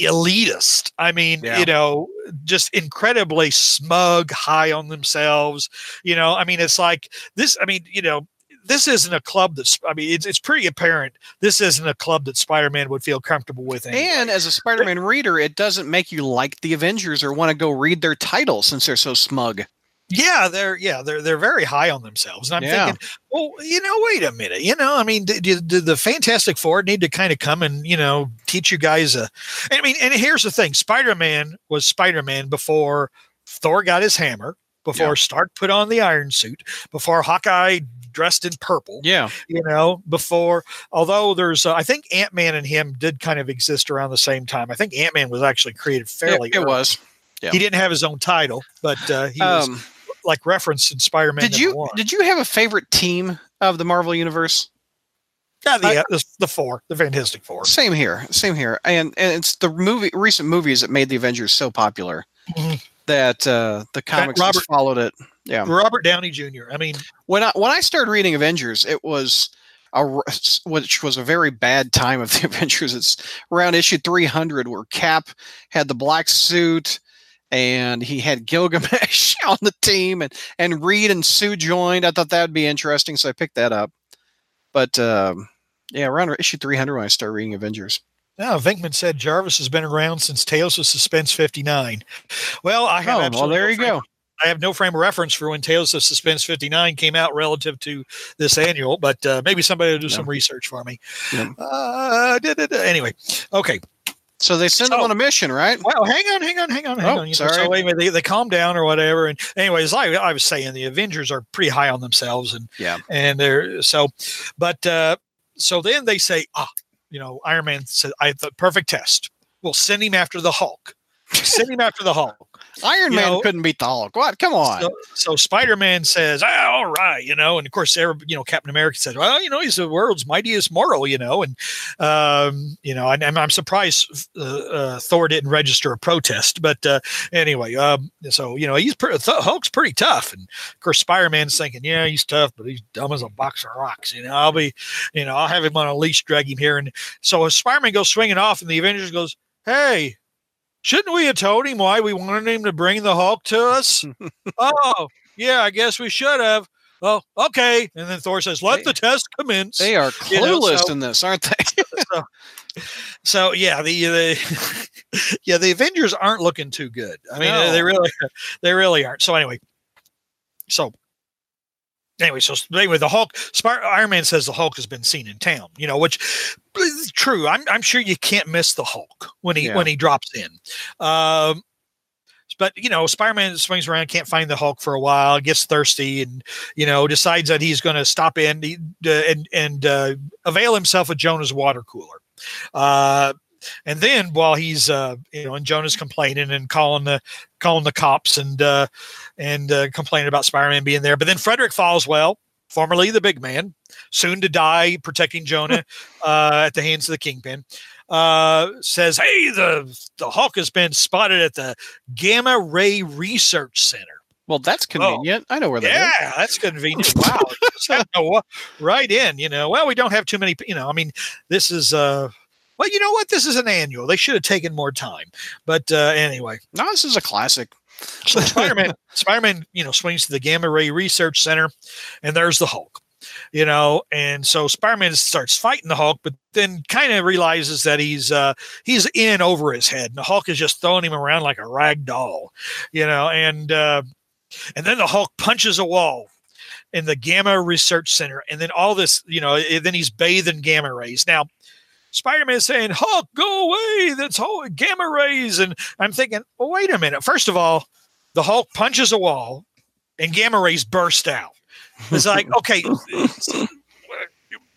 elitist. I mean, Yeah. you know, just incredibly smug, high on themselves. You know, I mean, it's like this. I mean, you know. This isn't a club that's. I mean, it's, it's pretty apparent. This isn't a club that Spider-Man would feel comfortable with. Anyway. And as a Spider-Man reader, it doesn't make you like the Avengers or want to go read their title since they're so smug. Yeah, they're yeah they're they're very high on themselves, and I'm Yeah. thinking, well, you know, wait a minute, you know, I mean, did, did, did the Fantastic Four need to kind of come and you know teach you guys a? I mean, and here's the thing: Spider Man was Spider Man before Thor got his hammer, before Yeah. Stark put on the Iron Suit, before Hawkeye dressed in purple. Yeah. You know, before although there's, uh, I think Ant Man and him did kind of exist around the same time. I think Ant Man was actually created fairly. it, it was. yeah. He didn't have his own title, but uh, he was Um, like referenced in Spider-Man. did you One. did you have a favorite team of the Marvel universe? Yeah, the, I- uh, the, the four, the Fantastic Four. Same here. Same here. And and it's the movie recent movies that made the Avengers so popular Mhm. that uh, the comics Robert- followed it. Yeah. Robert Downey Jr. I mean, when I when I started reading Avengers, it was a, which was a very bad time of the Avengers. It's around issue 300 where Cap had the black suit and he had Gilgamesh on the team and and Reed and Sue joined. I thought that would be interesting, so I picked that up. But um, yeah, around issue 300 when I started reading Avengers. now Vinkman said Jarvis has been around since Tales of Suspense '59. Well, I have Oh, well, there you frame- go. I have no frame of reference for when Tales of Suspense '59 came out relative to this annual, but uh, maybe somebody will do Yeah. some research for me. Yeah. Uh. Anyway, okay. So they send them on a mission, right? Well, hang on, hang on, hang on, hang Oh, on. You know, sorry. so anyway, they, they calm down or whatever. And anyways, like I was saying, the Avengers are pretty high on themselves, and Yeah. and they're so, but uh, so then they say, ah, you know, Iron Man said, "I the perfect test. We'll send him after the Hulk. Him after the Hulk." Iron You Man know- couldn't beat the Hulk. What? Come on. So, so Spider-Man says, ah, "All right," you know, and of course, every- you know, Captain America says, "Well, you know, he's the world's mightiest mortal," you know, and um, you know, and, and I'm surprised uh, uh, Thor didn't register a protest, but uh, anyway, um, so you know, he's pretty, Th- Hulk's pretty tough, and of course, Spider-Man's thinking, "Yeah, he's tough, but he's dumb as a box of rocks," you know. I'll be, you know, I'll have him on a leash, drag him here, and so Spider-Man goes swinging off, and the Avengers goes, "Hey." Shouldn't we have told him why we wanted him to bring the Hulk to us? oh, yeah, I guess we should have. Well, okay. And then Thor says, let They- the test commence. they are you know, clueless so- in this, aren't they? so yeah, the, uh, the yeah, the Avengers aren't looking too good. I mean, uh, No. they really they really aren't. So anyway, so anyway, so anyway, the Hulk, Spar- Iron Man says the Hulk has been seen in town. You know, which is true. I'm I'm sure you can't miss the Hulk when he Yeah. when he drops in. Um, but you know, Spider-Man swings around, can't find the Hulk for a while, gets thirsty, and you know, decides that he's going to stop in uh, and and uh, avail himself of Jonah's water cooler. Uh, and then while he's uh, you know, and Jonah's complaining and calling the calling the cops and uh, and uh, complaining about Spider-Man being there, but then Frederick Foswell, formerly the Big Man, soon to die protecting Jonah uh, at the hands of the Kingpin, uh, says, "Hey, the the Hulk has been spotted at the Gamma Ray Research Center." well, that's convenient. I know where that is. Yeah, that's convenient. Wow, Just have to wa- right in. You know, well, we don't have too many. You know, I mean, this is uh, well, you know what? This is an annual. They should have taken more time. But uh, anyway, No, this is a classic. so Spider-Man, Spider-Man, you know, swings to the Gamma Ray Research Center, and there's the Hulk. You know, and so Spider-Man starts fighting the Hulk, but then kind of realizes that he's uh he's in over his head, and the Hulk is just throwing him around like a rag doll. You know, and uh and then the Hulk punches a wall in the Gamma Research Center, and then all this, you know, then he's bathed in gamma rays. Now, Spider-Man is saying, "Hulk, go away! That's all gamma rays." And I'm thinking, well, wait a minute. First of all, the Hulk punches a wall, and gamma rays burst out. It's like, okay.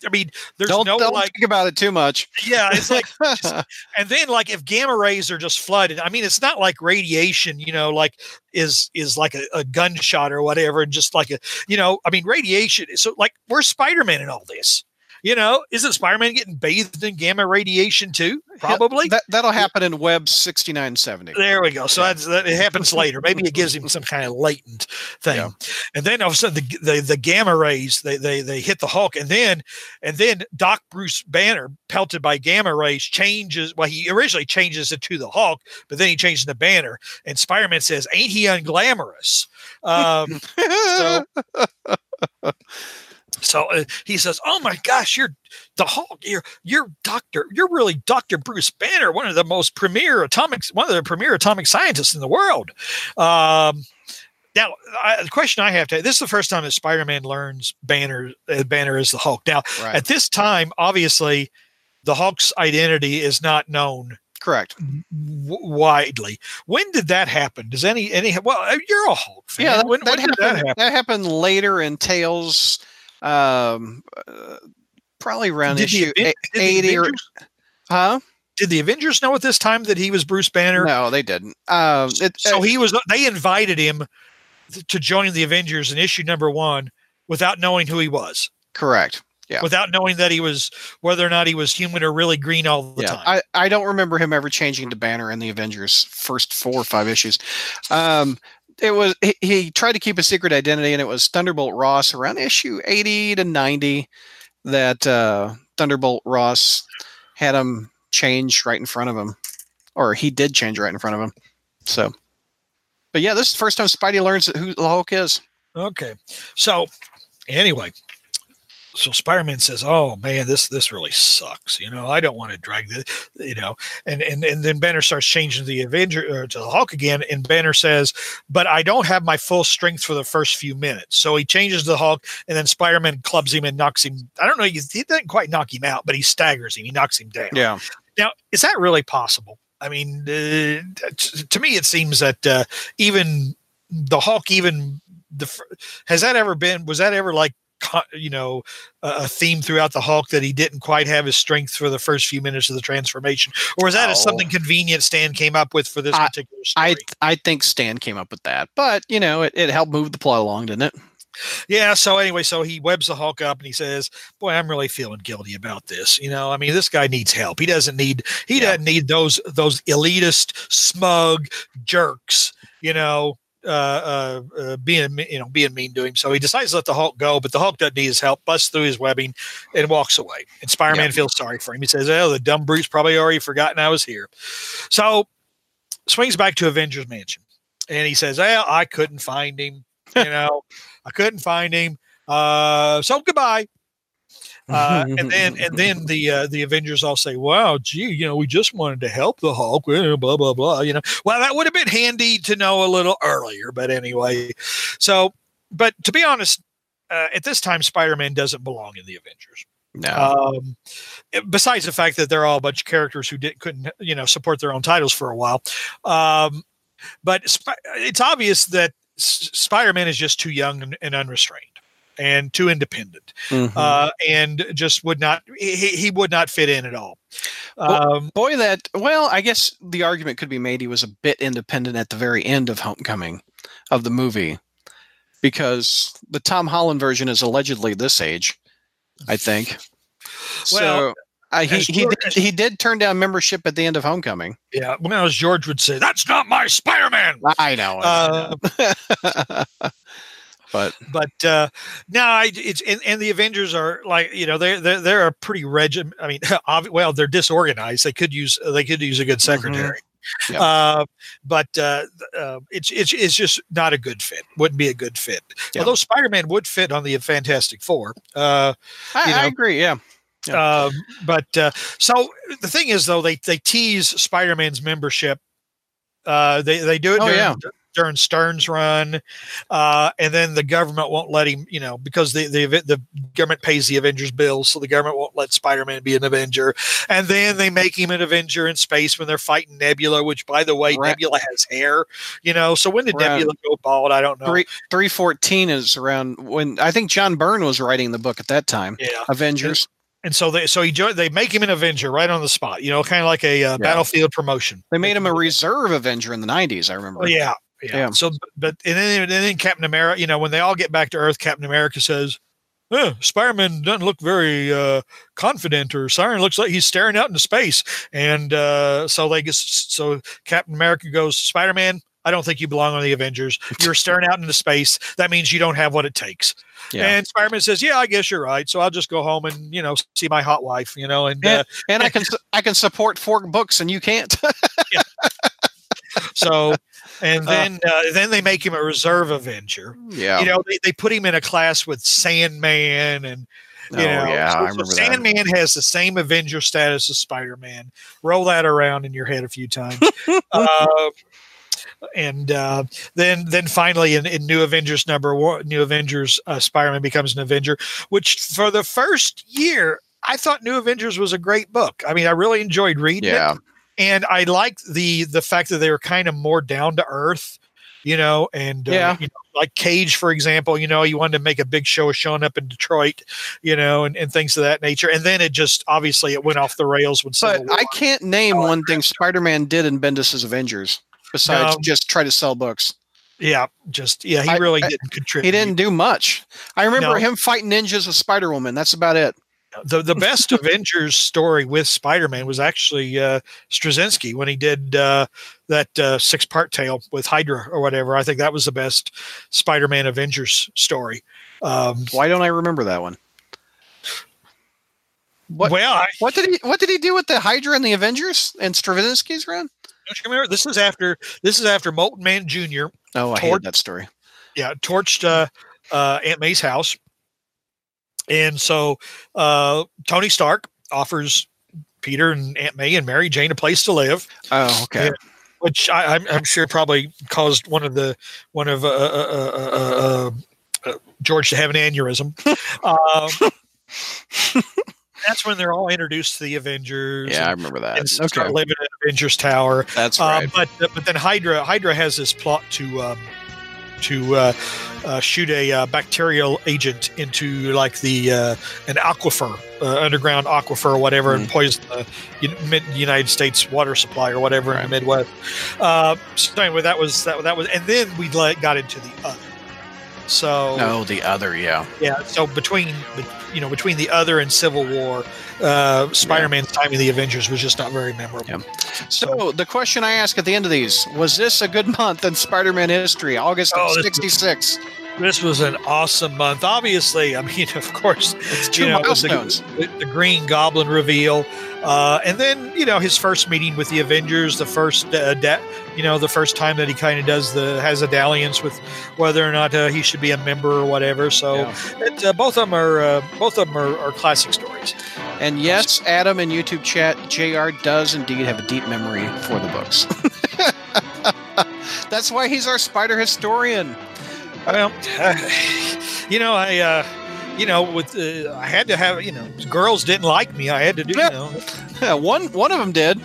I mean, there's don't no don't like, think about it too much. yeah, it's like and then like if gamma rays are just flooded i mean it's not like radiation you know like is is like a, a gunshot or whatever and just like a you know i mean radiation is so like where's spider-man in all this you know isn't spider-man getting bathed in gamma radiation too probably that that'll happen in Web sixty nine seventy. there we go. So that's, that it happens later. Maybe it gives him some kind of latent thing, Yeah. and then all of a sudden the, the the gamma rays they they they hit the Hulk, and then and then Doc Bruce Banner pelted by gamma rays changes. Well, he originally changes it to the Hulk, but then he changes the Banner, and Spider Man says, "Ain't he unglamorous?" Um, so so uh, he says, "Oh my gosh, you're the Hulk. You're you're Doctor. You're really Doctor Bruce Banner, one of the most premier atomic, one of the premier atomic scientists in the world." Um, now, I, the question I have to this is the first time that Spider-Man learns Banner. Uh, Banner is the Hulk. Now, right. at this time, obviously, the Hulk's identity is not known Correct. w- widely. When did that happen? Does any any? Well, uh, you're a Hulk fan. Yeah, that, when, that when happened, that that, happen? happened later in Tales. Um, uh, probably around Did issue Aven- eighty or huh? did the Avengers know at this time that he was Bruce Banner? No, they didn't. Um, it, so he was. They invited him to join the Avengers in issue number one without knowing who he was, correct. Yeah. without knowing that he was whether or not he was human or really green all the yeah, time. I, I don't remember him ever changing to Banner in the Avengers first four or five issues. Um, it was he, he tried to keep a secret identity, and it was Thunderbolt Ross around issue eighty to ninety that uh, Thunderbolt Ross had him change right in front of him, or he did change right in front of him. So, but yeah, this is the first time Spidey learns who the Hulk is. Okay. So anyway, so Spider-Man says, "Oh man, this this really sucks. You know, I don't want to drag this. You know." And and and then Banner starts changing the Avenger or to the Hulk again, and Banner says, "But I don't have my full strength for the first few minutes." So he changes the Hulk, and then Spider-Man clubs him and knocks him. I don't know. He, he doesn't quite knock him out, but he staggers him. He knocks him down. Yeah, Now, is that really possible? I mean, uh, t- to me, it seems that uh, even the Hulk, even the has that ever been? Was that ever like you know a theme throughout the Hulk that he didn't quite have his strength for the first few minutes of the transformation, or is that oh. something convenient Stan came up with for this I, particular story? I I think Stan came up with that, but you know it, it helped move the plot along, didn't it? Yeah. So anyway, so he webs the Hulk up and he says, "Boy, I'm really feeling guilty about this. You know, I mean, this guy needs help. He doesn't need he yeah. doesn't need those those elitist, smug jerks. You know, uh, uh, uh, being you know being mean to him. So he decides to let the Hulk go, but the Hulk doesn't need his help. Busts through his webbing and walks away. And Spider-Man yeah. feels sorry for him. He says, "Oh, the dumb brute's probably already forgotten I was here." So swings back to Avengers Mansion, and he says, "Well, I couldn't find him. You know, I couldn't find him. Uh, so goodbye." Uh, and then and then the uh, the Avengers all say, "Wow, gee, you know, we just wanted to help the Hulk." Blah blah blah. You know, well, that would have been handy to know a little earlier. But anyway, so but to be honest, uh, at this time, Spider Man doesn't belong in the Avengers. No. Um, besides the fact that they're all a bunch of characters who didn't couldn't you know support their own titles for a while, um, but Sp- it's obvious that S- Spider Man is just too young and, and unrestrained and too independent, mm-hmm. uh, and just would not he, he would not fit in at all. Um, boy, that well, I guess the argument could be made he was a bit independent at the very end of Homecoming of the movie, because the Tom Holland version is allegedly this age, I think. Well, so uh, he, he, did, he did turn down membership at the end of Homecoming. Yeah, well, as George would say, that's not my Spider Man. I know. Uh, but but uh, no, I, it's and, and, the Avengers are like you know they're they're, they're a pretty regiment. I mean, well, they're disorganized. They could use they could use a good mm-hmm. secretary. Mm-hmm. Yep. Uh, but uh, uh, it's it's it's just not a good fit. Wouldn't be a good fit. Yep. Although Spider Man would fit on the Fantastic Four. Uh, I, I, agree. Yeah. yeah. Um, but uh, so the thing is, though, they they tease Spider Man's membership. Uh, they they do it. Oh, during, yeah during Stern's run, uh, and then the government won't let him, you know, because the, the the government pays the Avengers bills, so the government won't let Spider-Man be an Avenger. And then they make him an Avenger in space when they're fighting Nebula, which, by the way, right. Nebula has hair, you know. So when did right. Nebula go bald? I don't know. Three three fourteen is around when I think John Byrne was writing the book at that time. Yeah, Avengers. And so they so he they make him an Avenger right on the spot, you know, kind of like a uh, yeah. battlefield promotion. They made him a reserve Avenger in the '90s. I remember. yeah, yeah. yeah. So, but and then, and then Captain America, you know, when they all get back to Earth, Captain America says, eh, Spider-Man doesn't look very uh, confident, or Siren looks like he's staring out into space. And uh, so they get so Captain America goes, Spider-Man, I don't think you belong on the Avengers. You're staring out into space. That means you don't have what it takes. Yeah. And Spider-Man says, "Yeah, I guess you're right. So I'll just go home and you know see my hot wife, you know, and and, uh, and I can I can support four books and you can't." yeah. So and uh, then uh, then they make him a reserve Avenger. Yeah, you know they, they put him in a class with Sandman and you oh, know, yeah, so, I remember so Sandman that. has the same Avenger status as Spider Man. Roll that around in your head a few times. uh, and uh, then then finally in, in New Avengers number one, New Avengers, uh, Spider Man becomes an Avenger, which for the first year I thought New Avengers was a great book. I mean, I really enjoyed reading yeah. it and I liked the the fact that they were kind of more down to earth, you know, and uh, yeah, you know, like Cage, for example, you know, you wanted to make a big show of showing up in Detroit, you know, and, and things of that nature, and then it just obviously it went off the rails when. But I can't name one thing Spider Man did in Bendis's Avengers besides just try to sell books. Yeah, just yeah, he really I, didn't contribute. He didn't do much. I remember no. him fighting ninjas with Spider Woman. That's about it the the best Avengers story with Spider Man was actually uh, Straczynski when he did uh, that uh, six part tale with Hydra or whatever. I think that was the best Spider Man Avengers story. Um, Why don't I remember that one? What, well, I, what did he what did he do with the Hydra and the Avengers and Straczynski's run? Don't you remember? This is after this is after Molten Man Jr. Oh, I hate that story. Yeah, torched uh, uh, Aunt May's house and so uh, Tony Stark offers Peter and Aunt May and Mary Jane a place to live. Oh, okay. And, which I, am sure probably caused one of the one of uh, uh, uh, George to have an aneurysm. um, that's when they're all introduced to the Avengers. Yeah, and, I remember that. And okay. start living in Avengers Tower. That's right. but but then Hydra Hydra has this plot to um, to uh, uh, shoot a uh, bacterial agent into like the uh, an aquifer, uh, underground aquifer or whatever, mm-hmm. and poison the United States water supply or whatever right. in the Midwest. Uh, so anyway, that was that, that was, and then we got into the other. So no, the other, yeah, yeah. So between you know between the other and Civil War, uh, Spider-Man's yeah. time in the Avengers was just not very memorable. Yeah. So, so, the question I ask at the end of these was: This a good month in Spider-Man history? August oh, of '66. This was an awesome month. Obviously, I mean, of course, it's two you know, milestones. The, the, Green Goblin reveal, uh, and then you know his first meeting with the Avengers, the first, uh, da- you know, the first time that he kind of does the has a dalliance with whether or not uh, he should be a member or whatever. So yeah. it, uh, both of them are uh, both of them are, are classic stories. And yes, Adam in YouTube chat, JR. does indeed have a deep memory for the books. That's why he's our spider historian. Well, uh, you know, I, uh, you know, with uh, I had to have, you know, girls didn't like me. I had to do, you know. Yeah, one one of them did.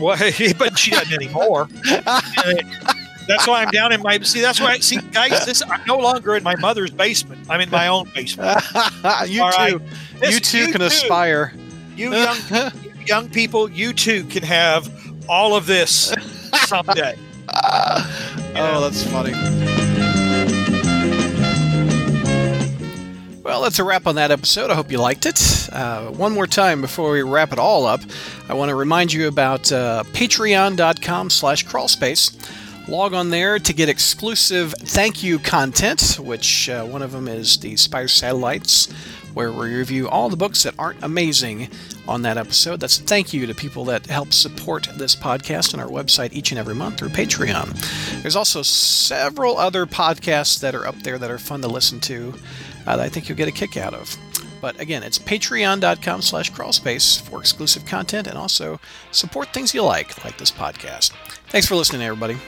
Well, but she doesn't anymore. that's why I'm down in my. See, that's why. I See, guys, this I'm no longer in my mother's basement. I'm in my own basement. you All too. Right? This, you too you can too. aspire. You young young people, you too can have all of this someday. oh, that's funny. Well, that's a wrap on that episode. I hope you liked it. Uh, one more time before we wrap it all up, I want to remind you about uh, patreon.com slash crawlspace. Log on there to get exclusive thank you content, which uh, one of them is the Spider Satellites, where we review all the books that aren't amazing on that episode. That's a thank you to people that help support this podcast and our website each and every month through Patreon. There's also several other podcasts that are up there that are fun to listen to that I think you'll get a kick out of. But again, it's patreon.com slash crawlspace for exclusive content and also support things you like, like this podcast. Thanks for listening, everybody.